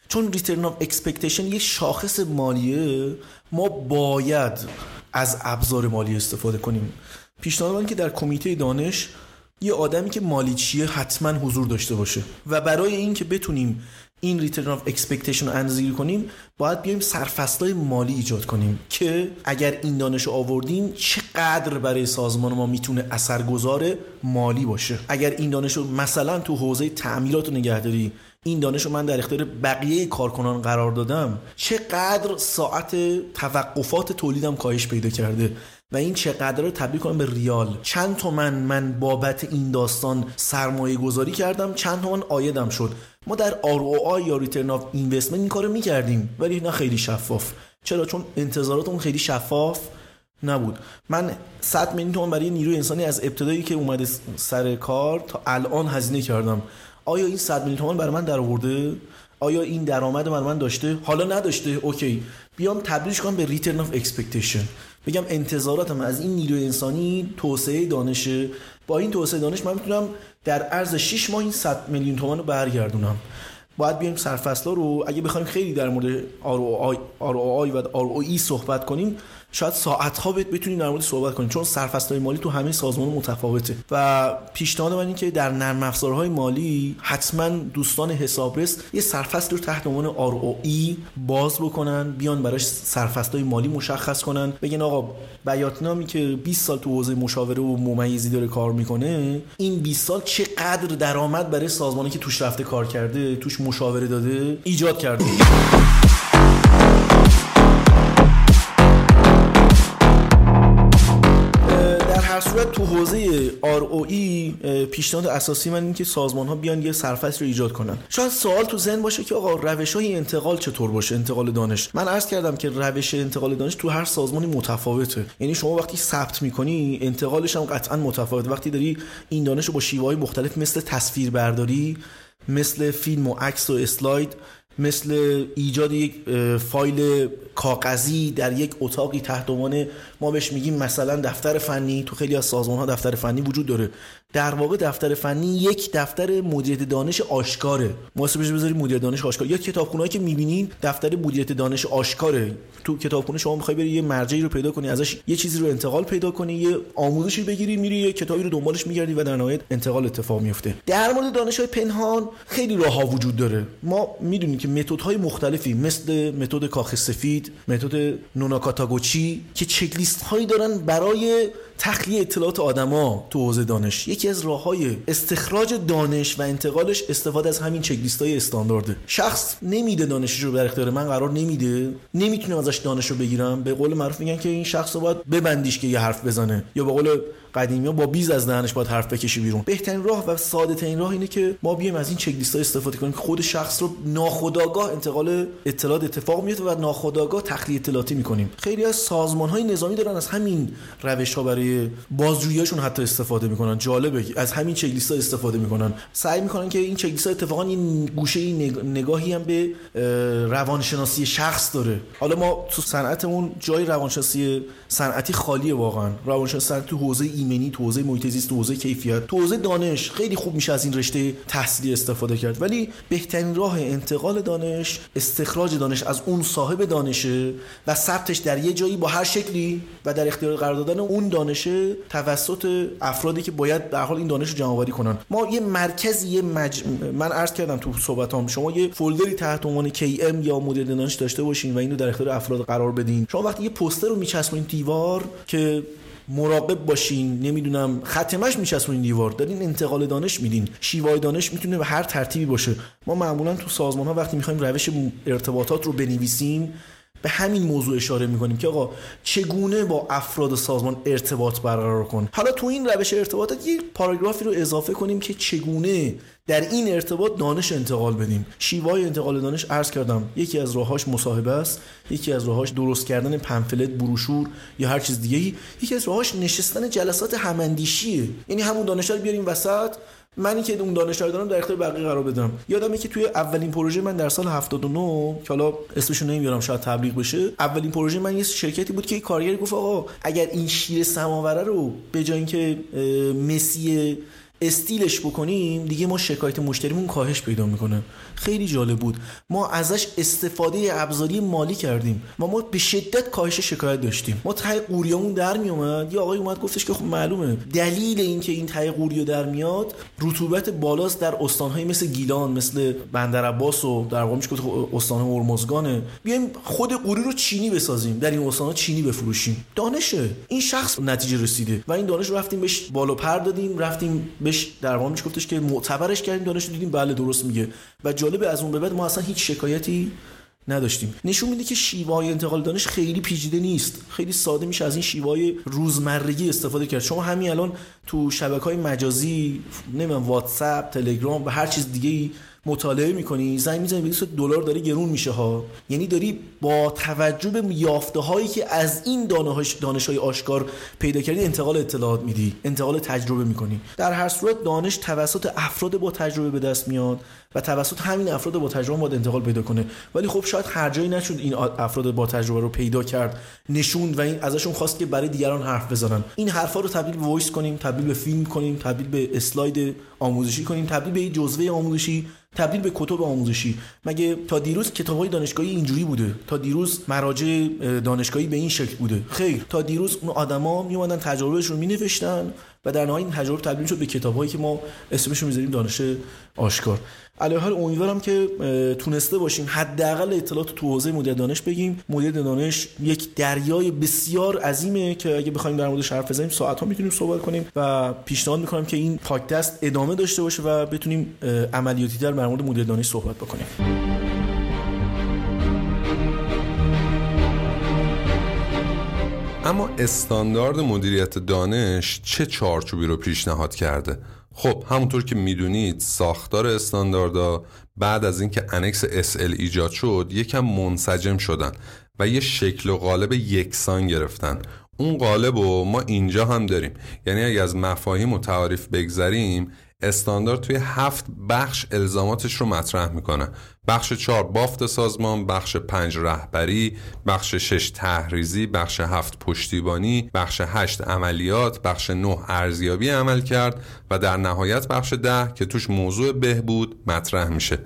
چون return of expectation یه شاخص مالیه ما باید از ابزار مالی استفاده کنیم. پیشنهاد من که در کمیته دانش یه آدمی که مالی چیه حتما حضور داشته باشه. و برای اینکه بتونیم این return of expectation رو اندازه‌گیری کنیم باید بیایم سرفصلای مالی ایجاد کنیم که اگر این دانش رو آوردیم چقدر برای سازمان ما می‌تونه اثرگذار مالی باشه. اگر این دانش رو مثلا تو حوزه تعمیرات و نگهداری این دانش رو من در اختیار بقیه کارکنان قرار دادم چقدر ساعت توقفات تولیدم کاهش پیدا کرده. و این چقدر رو تبدیل کنم به ریال. چند تومن من بابت این داستان سرمایه گذاری کردم چند تومن عایدم شد. ما در ROI یا return of investment این کارو می‌کردیم ولی نه خیلی شفاف. چرا؟ چون انتظاراتمون خیلی شفاف نبود. من 100 میلیون تومان برای نیروی انسانی از ابتدایی که اومده سر کار تا الان هزینه کردم. آیا این 100 میلیون تومان برای من در آورده آیا این درآمد برای من داشته؟ حالا نداشته. okay. بیام تبدیلش کنم به return of expectation. بگم انتظاراتم از این نیروی انسانی توسعه دانشه با این توسعه دانش من می‌تونم در عرض 6 ماه این 100 میلیون تومان رو برگردونم. باید بیایم سرفصلا رو اگه بخوایم خیلی در مورد ROI, ROI و ROE صحبت کنیم شاید ساعت ها بتونیم در مورد صحبت کنیم چون سرفصل مالی تو همه سازمان متفاوته. و پیشنهاد من این که در نرم افزارهای مالی حتما دوستان حسابرس یه سرفصل رو تحت عنوان ROE باز بکنن بیان براش سرفصل مالی مشخص کنن. بگن آقا بیاتنامی که 20 سال تو حوزه مشاوره و ممیزی داره کار می‌کنه این 20 سال چقدر درآمد برای سازمانی که توش رفته کار کرده توش مشاوره داده ایجاد کرده؟ تو حوزه ROE پیشنهاد اساسی من این که سازمان ها بیان یه سرفصل رو ایجاد کنن. شاید سوال تو ذهن باشه که آقا روش های انتقال چطور باشه؟ انتقال دانش. من عرض کردم که روش انتقال دانش تو هر سازمانی متفاوته. یعنی شما وقتی ثبت می‌کنی انتقالش هم قطعا متفاوت وقتی داری این دانش رو با شیوه های مختلف مثل تصویربرداری مثل فیلم و عکس و اسلاید مثل ایجاد یک فایل کاغذی در یک اتاقی تحت عنوان ما بهش میگیم مثلا دفتر فنی. تو خیلی از سازمان ها دفتر فنی وجود داره. در واقع دفتر فنی یک دفتر مدیریت دانش آشکاره. ما بهش بذاریم مدیریت دانش آشکار. یا کتابخونه‌ای که می‌بینین دفتر مدیریت دانش آشکاره. تو کتابخونه شما می‌خوای بری یه مرجعی رو پیدا کنی ازش یه چیزی رو انتقال پیدا کنی یه آموزشی بگیری میری یه کتابی رو دنبالش میگردی و در نهایت انتقال اتفاق میفته در مورد دانش های پنهان خیلی راه ها وجود داره. ما می‌دونیم که متدهای مختلفی مثل متد کاخ سفید متد نوناکاتاگوچی که چک لیست هایی دارن برای تخلیه اطلاعات آدما تو حوزه دانش. یکی از راه های استخراج دانش و انتقالش استفاده از همین چک لیست های استاندارده. شخص نمیده دانشش رو در اختیار من قرار نمیده. نمی‌تونم ازش دانش رو بگیرم. به قول معروف میگن که این شخص رو باید ببندیش که یه حرف بزنه. یا به قول قدیمی ها با بیز از دهنش باید حرف بکشی بیرون. بهترین راه و ساده ترین راه اینه که ما بیایم از این چک لیست استفاده کنیم که خود شخص رو ناخودآگاه انتقال اطلاعات اتفاق میفته و ناخودآگاه تخلیه اطلاعاتی می‌کنیم. خیلی از سازمان های نظامی دارن از همین روش ها برای بازجوییشون حتی استفاده می‌کنن جالبه. از همین چک لیست ها استفاده می‌کنن. سعی می‌کنن که این چک لیست ها اتفاقا این گوشه نگاهی هم به روانشناسی شخص داره. حالا ما تو صنعتمون جای روانشناسی صنعتی خالیه واقعا. روانشناسی تو حوزه ایمنی تو حوزه محیط زیست تو حوزه کیفیت تو حوزه دانش خیلی خوب میشه از این رشته تحصیلی استفاده کرد. ولی بهترین راه انتقال دانش استخراج دانش از اون صاحب دانشه و ثبتش در یه جایی با هر شکلی و در اختیار قرار دادن اون دانشه توسط افرادی که باید در حال این دانش رو جمع آوری کنن. ما یه مرکزی یه مج... من عرض کردم تو صحبتام شما یه فولدری تحت عنوان KM یا مدیر دانش داشته باشین و اینو در اختیار افراد قرار بدین. شما وقتی یه پوستر رو میچسبونین دیوار که مراقب باشین نمی‌دونم ختمش میچسبونین دیوار دارین انتقال دانش میدین شیوای دانش می‌تونه به هر ترتیبی باشه. ما معمولا تو سازمان ها وقتی می‌خوایم روش ارتباطات رو بنویسیم به همین موضوع اشاره می‌کنیم که آقا چگونه با افراد سازمان ارتباط برقرار کن؟ حالا تو این روش ارتباطات یک پاراگرافی رو اضافه کنیم که چگونه در این ارتباط دانش انتقال بدیم. شیوای انتقال دانش عرض کردم یکی از راهاش مصاحبه است یکی از راهاش درست کردن پمفلت بروشور یا هر چیز دیگه یکی از راهاش نشستن جلسات هماندیشیه. یعنی همون دانش رو بیاریم وسط منی که اون دانش دارم در اختیار بقیه قرار بدم. یادمه که توی اولین پروژه من در سال 79 که حالا اسمشو نمیارم شاید تبلیغ بشه اولین پروژه من یه شرکتی بود که کارگر گفت آقا اگر این شیر سماوره رو به جای اینکه مسی استیلش بکنیم دیگه ما شکایت مشتریمون کاهش پیدا می‌کنه. خیلی جالب بود. ما ازش استفاده ابزاری مالی کردیم و ما به شدت کاهش شکایت داشتیم. ما تای قوریامون در میومد یا آقای اومد گفتش که خب معلومه. دلیل اینکه این تای قوریو در میاد رطوبت بالاست در استانهای مثل گیلان مثل بندر عباس و در واقع میشه استان هرمزگانه. بیایم خود قوری رو چینی بسازیم. در این استانها چینی بفروشیم. دانشه. این شخص نتیجه رسیده و این دانش رو رفتیم بهش بالا پر دادیم رفتیم بهش در واقع میشه گفتش که معتبرش کردیم دانش دیدیم بله درست میگه. و جالب از اون به بعد ما اصلا هیچ شکایتی نداشتیم. نشون میده که شیوه انتقال دانش خیلی پیچیده نیست. خیلی ساده میشه از این شیوه روزمرگی استفاده کرد. شما همین الان تو شبکه های مجازی نمی‌دونم واتساپ تلگرام و هر چیز دیگه ای مطالعه می‌کنی زنگ می‌زنی به دلار داره گرون میشه ها. یعنی داری با توجه به یافته هایی که از این دانش های آشکار پیدا کردی انتقال اطلاعات میدی انتقال تجربه می‌کنی. در هر صورت دانش توسط افراد با تجربه به دست میاد و توسط همین افراد با تجربه باید انتقال پیدا کنه. ولی خب شاید هر جایی نشد این افراد با تجربه رو پیدا کرد نشون و این ازشون خواست که برای دیگران حرف بزنن. این حرفا رو تبدیل به voice کنیم تبدیل به فیلم کنیم تبدیل به اسلاید آموزشی کنیم تبدیل به جزوه آموزشی تبدیل به کتب آموزشی. مگه تا دیروز کتابهای دانشگاهی اینجوری بوده؟ تا دیروز مراجع دانشگاهی به این شکل بوده. خیر. تا دیروز اون آدما میومدن تجربهشون مینوشتن و در نهایت این تجربه تبدیل شد به کتابهایی که ما اسمش رو می‌ذاریم دانش آشکار. علی ای حال امیدوارم که تونسته باشیم حداقل اطلاعات تو حوزه مدیر دانش بگیم. مدیر دانش یک دریای بسیار عظیمه که اگه بخوایم در موردش حرف بزنیم ساعت ها می‌تونیم صحبت کنیم و پیشنهاد می‌کنم که این پادکست ادامه داشته باشه و بتونیم عملیاتی در مورد مدیر دانش صحبت بکنیم. اما استاندارد مدیریت دانش چه چارچوبی رو پیشنهاد کرده؟ خب همونطور که می‌دونید ساختار استانداردها بعد از اینکه انکس SL ایجاد شد یکم منسجم شدن و یه شکل و قالب یکسان گرفتن. اون قالب رو ما اینجا هم داریم. یعنی اگه از مفاهیم و تعاریف بگذریم استاندارد توی هفت بخش الزاماتش رو مطرح می‌کنه. بخش چهار بافت سازمان بخش پنج رهبری بخش شش تحریزی بخش هفت پشتیبانی بخش هشت عملیات بخش نه ارزیابی عمل کرد و در نهایت بخش ده که توش موضوع بهبود مطرح میشه.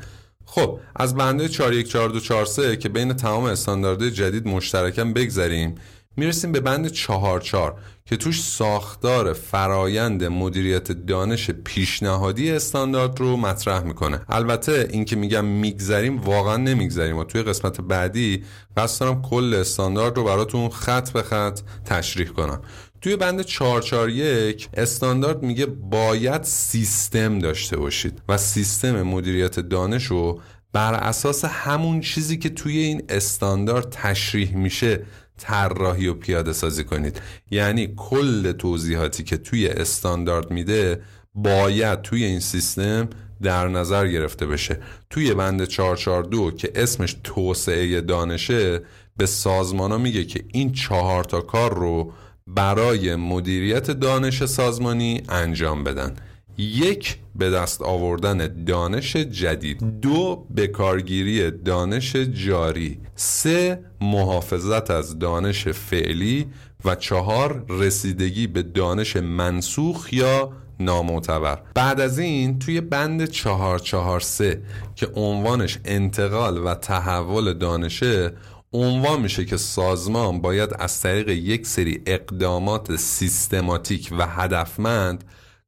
خب از بنده 414243 که بین تمام استانداردهای جدید مشترکم بگذریم می‌رسیم به بند چهار چار که توش ساختار فرایند مدیریت دانش پیشنهادی استاندارد رو مطرح می‌کنه. البته این که میگم میگذریم واقعا نمیگذریم. و توی قسمت بعدی قصد دارم کل استاندارد رو براتون خط به خط تشریح کنم. توی بند 441 استاندارد میگه باید سیستم داشته باشید و سیستم مدیریت دانش رو بر اساس همون چیزی که توی این استاندارد تشریح میشه طراحی و پیاده سازی کنید. یعنی کل توضیحاتی که توی استاندارد میده باید توی این سیستم در نظر گرفته بشه. توی بند 442 که اسمش توسعه دانشه به سازمان ها میگه که این چهار تا کار رو برای مدیریت دانش سازمانی انجام بدن. یک به دست آوردن دانش جدید دو بکارگیری دانش جاری سه محافظت از دانش فعلی و چهار رسیدگی به دانش منسوخ یا نامعتبر. بعد از این توی بند چهار چهار سه که عنوانش انتقال و تحول دانشه عنوان میشه که سازمان باید از طریق یک سری اقدامات سیستماتیک و هدفمند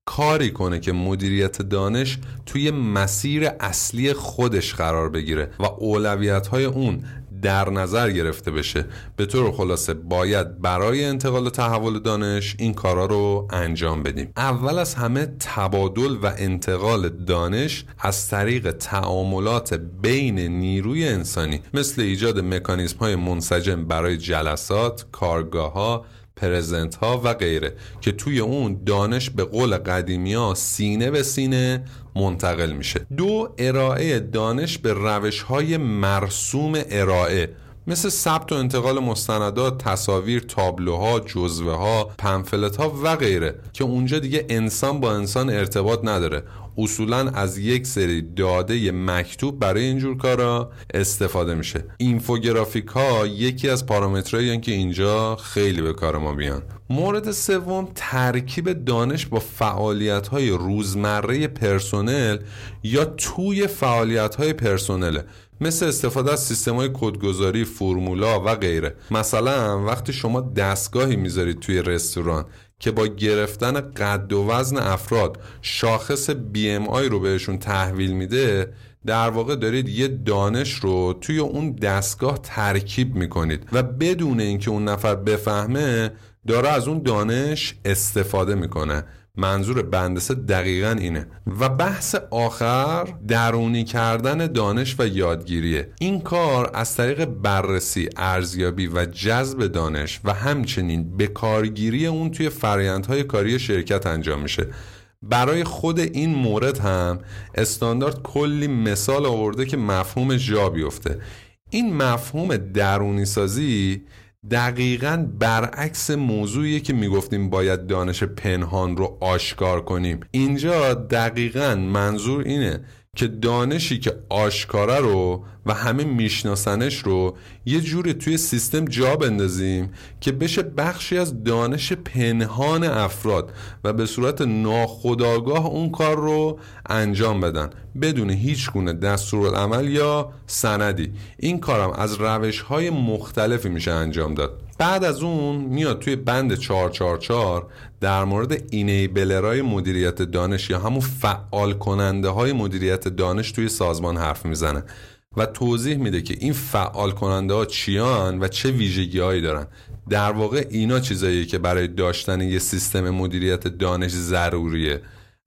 کاری کنه که مدیریت دانش توی مسیر اصلی خودش قرار بگیره و اولویت های اون در نظر گرفته بشه. به طور خلاصه باید برای انتقال و تحول دانش این کارا رو انجام بدیم. اول از همه تبادل و انتقال دانش از طریق تعاملات بین نیروی انسانی مثل ایجاد مکانیزم های منسجم برای جلسات، کارگاه ها، پرزنت ها و غیره که توی اون دانش به قول قدیمی ها سینه به سینه منتقل میشه. دو ارائه دانش به روش های مرسوم ارائه. مثل ثبت و انتقال مستندات تصاویر تابلوها جزوه ها پنفلت ها و غیره که اونجا دیگه انسان با انسان ارتباط نداره. اصولا از یک سری داده مکتوب برای اینجور کارا استفاده میشه. اینفوگرافیک ها یکی از پارامترهایی که اینجا خیلی به کار ما بیان مورد سوم ترکیب دانش با فعالیت های روزمره پرسنل یا توی فعالیت های پرسنله. مثل استفاده از سیستم های کدگذاری فرمولا و غیره. مثلا وقتی شما دستگاهی می‌ذارید توی رستوران که با گرفتن قد و وزن افراد شاخص BMI رو بهشون تحویل میده در واقع دارید یه دانش رو توی اون دستگاه ترکیب می‌کنید و بدون اینکه اون نفر بفهمه داره از اون دانش استفاده می‌کنه. منظور بندسه دقیقا اینه. و بحث آخر درونی کردن دانش و یادگیریه. این کار از طریق بررسی ارزیابی و جذب دانش و همچنین به کارگیری اون توی فرایندهای کاری شرکت انجام میشه. برای خود این مورد هم استاندارد کلی مثال آورده که مفهوم جا بیفته. این مفهوم درونی سازی دقیقا برعکس موضوعیه که می‌گفتیم باید دانش پنهان رو آشکار کنیم. اینجا دقیقا منظور اینه که دانشی که آشکاره رو و همه میشناسنش رو یه جوری توی سیستم جا بندازیم که بشه بخشی از دانش پنهان افراد و به صورت ناخودآگاه اون کار رو انجام بدن. بدون هیچ گونه دستورالعمل یا سندی. این کارم از روش های مختلفی میشه انجام داد. بعد از اون میاد توی بند 444 در مورد اینیبلرهای مدیریت دانش یا همون فعال کننده های مدیریت دانش توی سازمان حرف می‌زنه و توضیح میده که این فعال کننده ها چیان و چه ویژگی هایی دارن. در واقع اینا چیزاییه که برای داشتن یه سیستم مدیریت دانش ضروریه.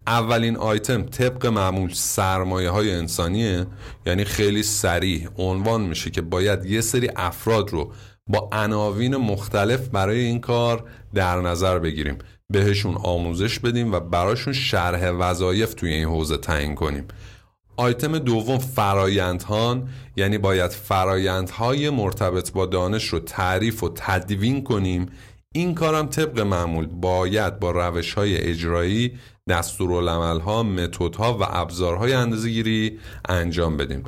اولین آیتم طبق معمول سرمایه های انسانیه یعنی خیلی سریع عنوان میشه که باید یه سری افراد رو با عناوین مختلف برای این کار در نظر بگیریم. بهشون آموزش بدیم و براشون شرح وظایف توی این حوزه تعیین کنیم. آیتم دوم فرایندهان یعنی باید فرایندهای مرتبط با دانش رو تعریف و تدوین کنیم. این کارم طبق معمول باید با روش های اجرایی دستورالعمل ها متد ها و ابزارهای اندازه‌گیری انجام بدیم.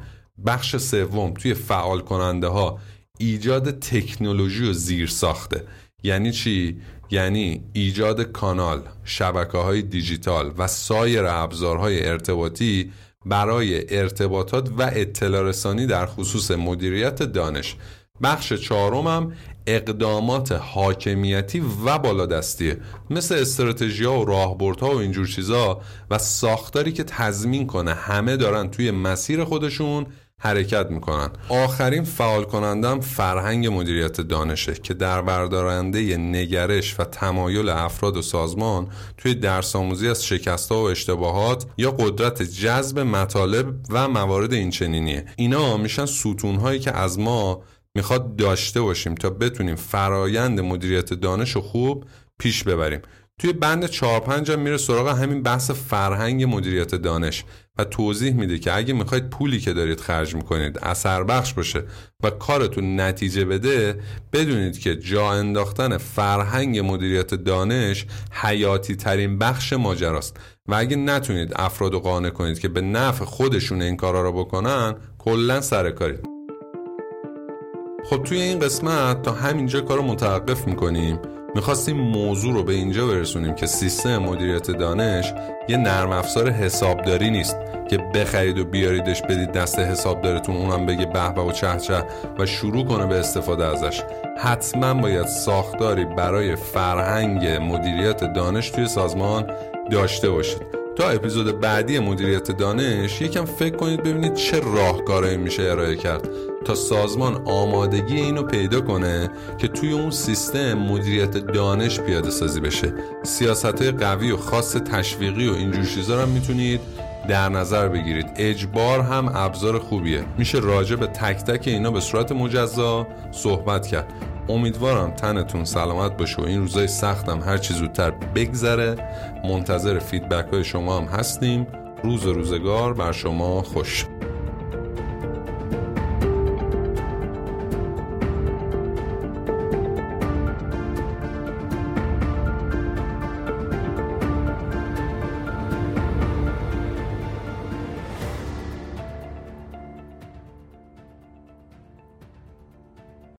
بخش سوم توی فعال کننده ها ایجاد تکنولوژی و زیر ساخته یعنی چی؟ یعنی ایجاد کانال، شبکه های دیجیتال و سایر ابزارهای ارتباطی برای ارتباطات و اطلاع رسانی در خصوص مدیریت دانش بخش چهارم هم اقدامات حاکمیتی و بالادستیه مثل استراتژی و راهبردها و اینجور چیزا و ساختاری که تضمین کنه همه دارن توی مسیر خودشون حرکت می‌کنن. آخرین فعال کنندم فرهنگ مدیریت دانشه که در بردارنده نگرش و تمایل افراد و سازمان توی درس آموزی از شکست و اشتباهات یا قدرت جذب مطالب و موارد اینچنینیه. اینا میشن ستون هایی که از ما می‌خواد داشته باشیم تا بتونیم فرایند مدیریت دانش خوب پیش ببریم. توی بند 4 5 هم میره سراغ همین بحث فرهنگ مدیریت دانش و توضیح میده که اگه می‌خواید پولی که دارید خرج می‌کنید اثر بخش باشه و کارتون نتیجه بده بدونید که جا انداختن فرهنگ مدیریت دانش حیاتی ترین بخش ماجراست و اگه نتونید افراد قانع کنید که به نفع خودشون این کارا رو بکنن کلا سر کارید. خب توی این قسمت تا همینجا کار رو متوقف می‌کنیم. می‌خواستیم موضوع رو به اینجا برسونیم که سیستم مدیریت دانش یه نرم افزار حسابداری نیست که بخرید و بیاریدش بدید دست حسابدارتون اونم بگه به و چه چه و شروع کنه به استفاده ازش. حتما باید ساختاری برای فرهنگ مدیریت دانش توی سازمان داشته باشید. تا اپیزود بعدی مدیریت دانش یکم فکر کنید ببینید چه راهکارهایی میشه ارائه کرد تا سازمان آمادگی اینو پیدا کنه که توی اون سیستم مدیریت دانش پیاده سازی بشه. سیاست قوی و خاص تشویقی و اینجور چیزا رو می‌تونید در نظر بگیرید. اجبار هم ابزار خوبیه. میشه راجع به تک تک اینا به صورت مجزا صحبت کرد. امیدوارم تنتون سلامت باشه و این روزای سختم هر چی زودتر بگذره. منتظر فیدبک های شما هم هستیم. روز روزگار بر شما خوش.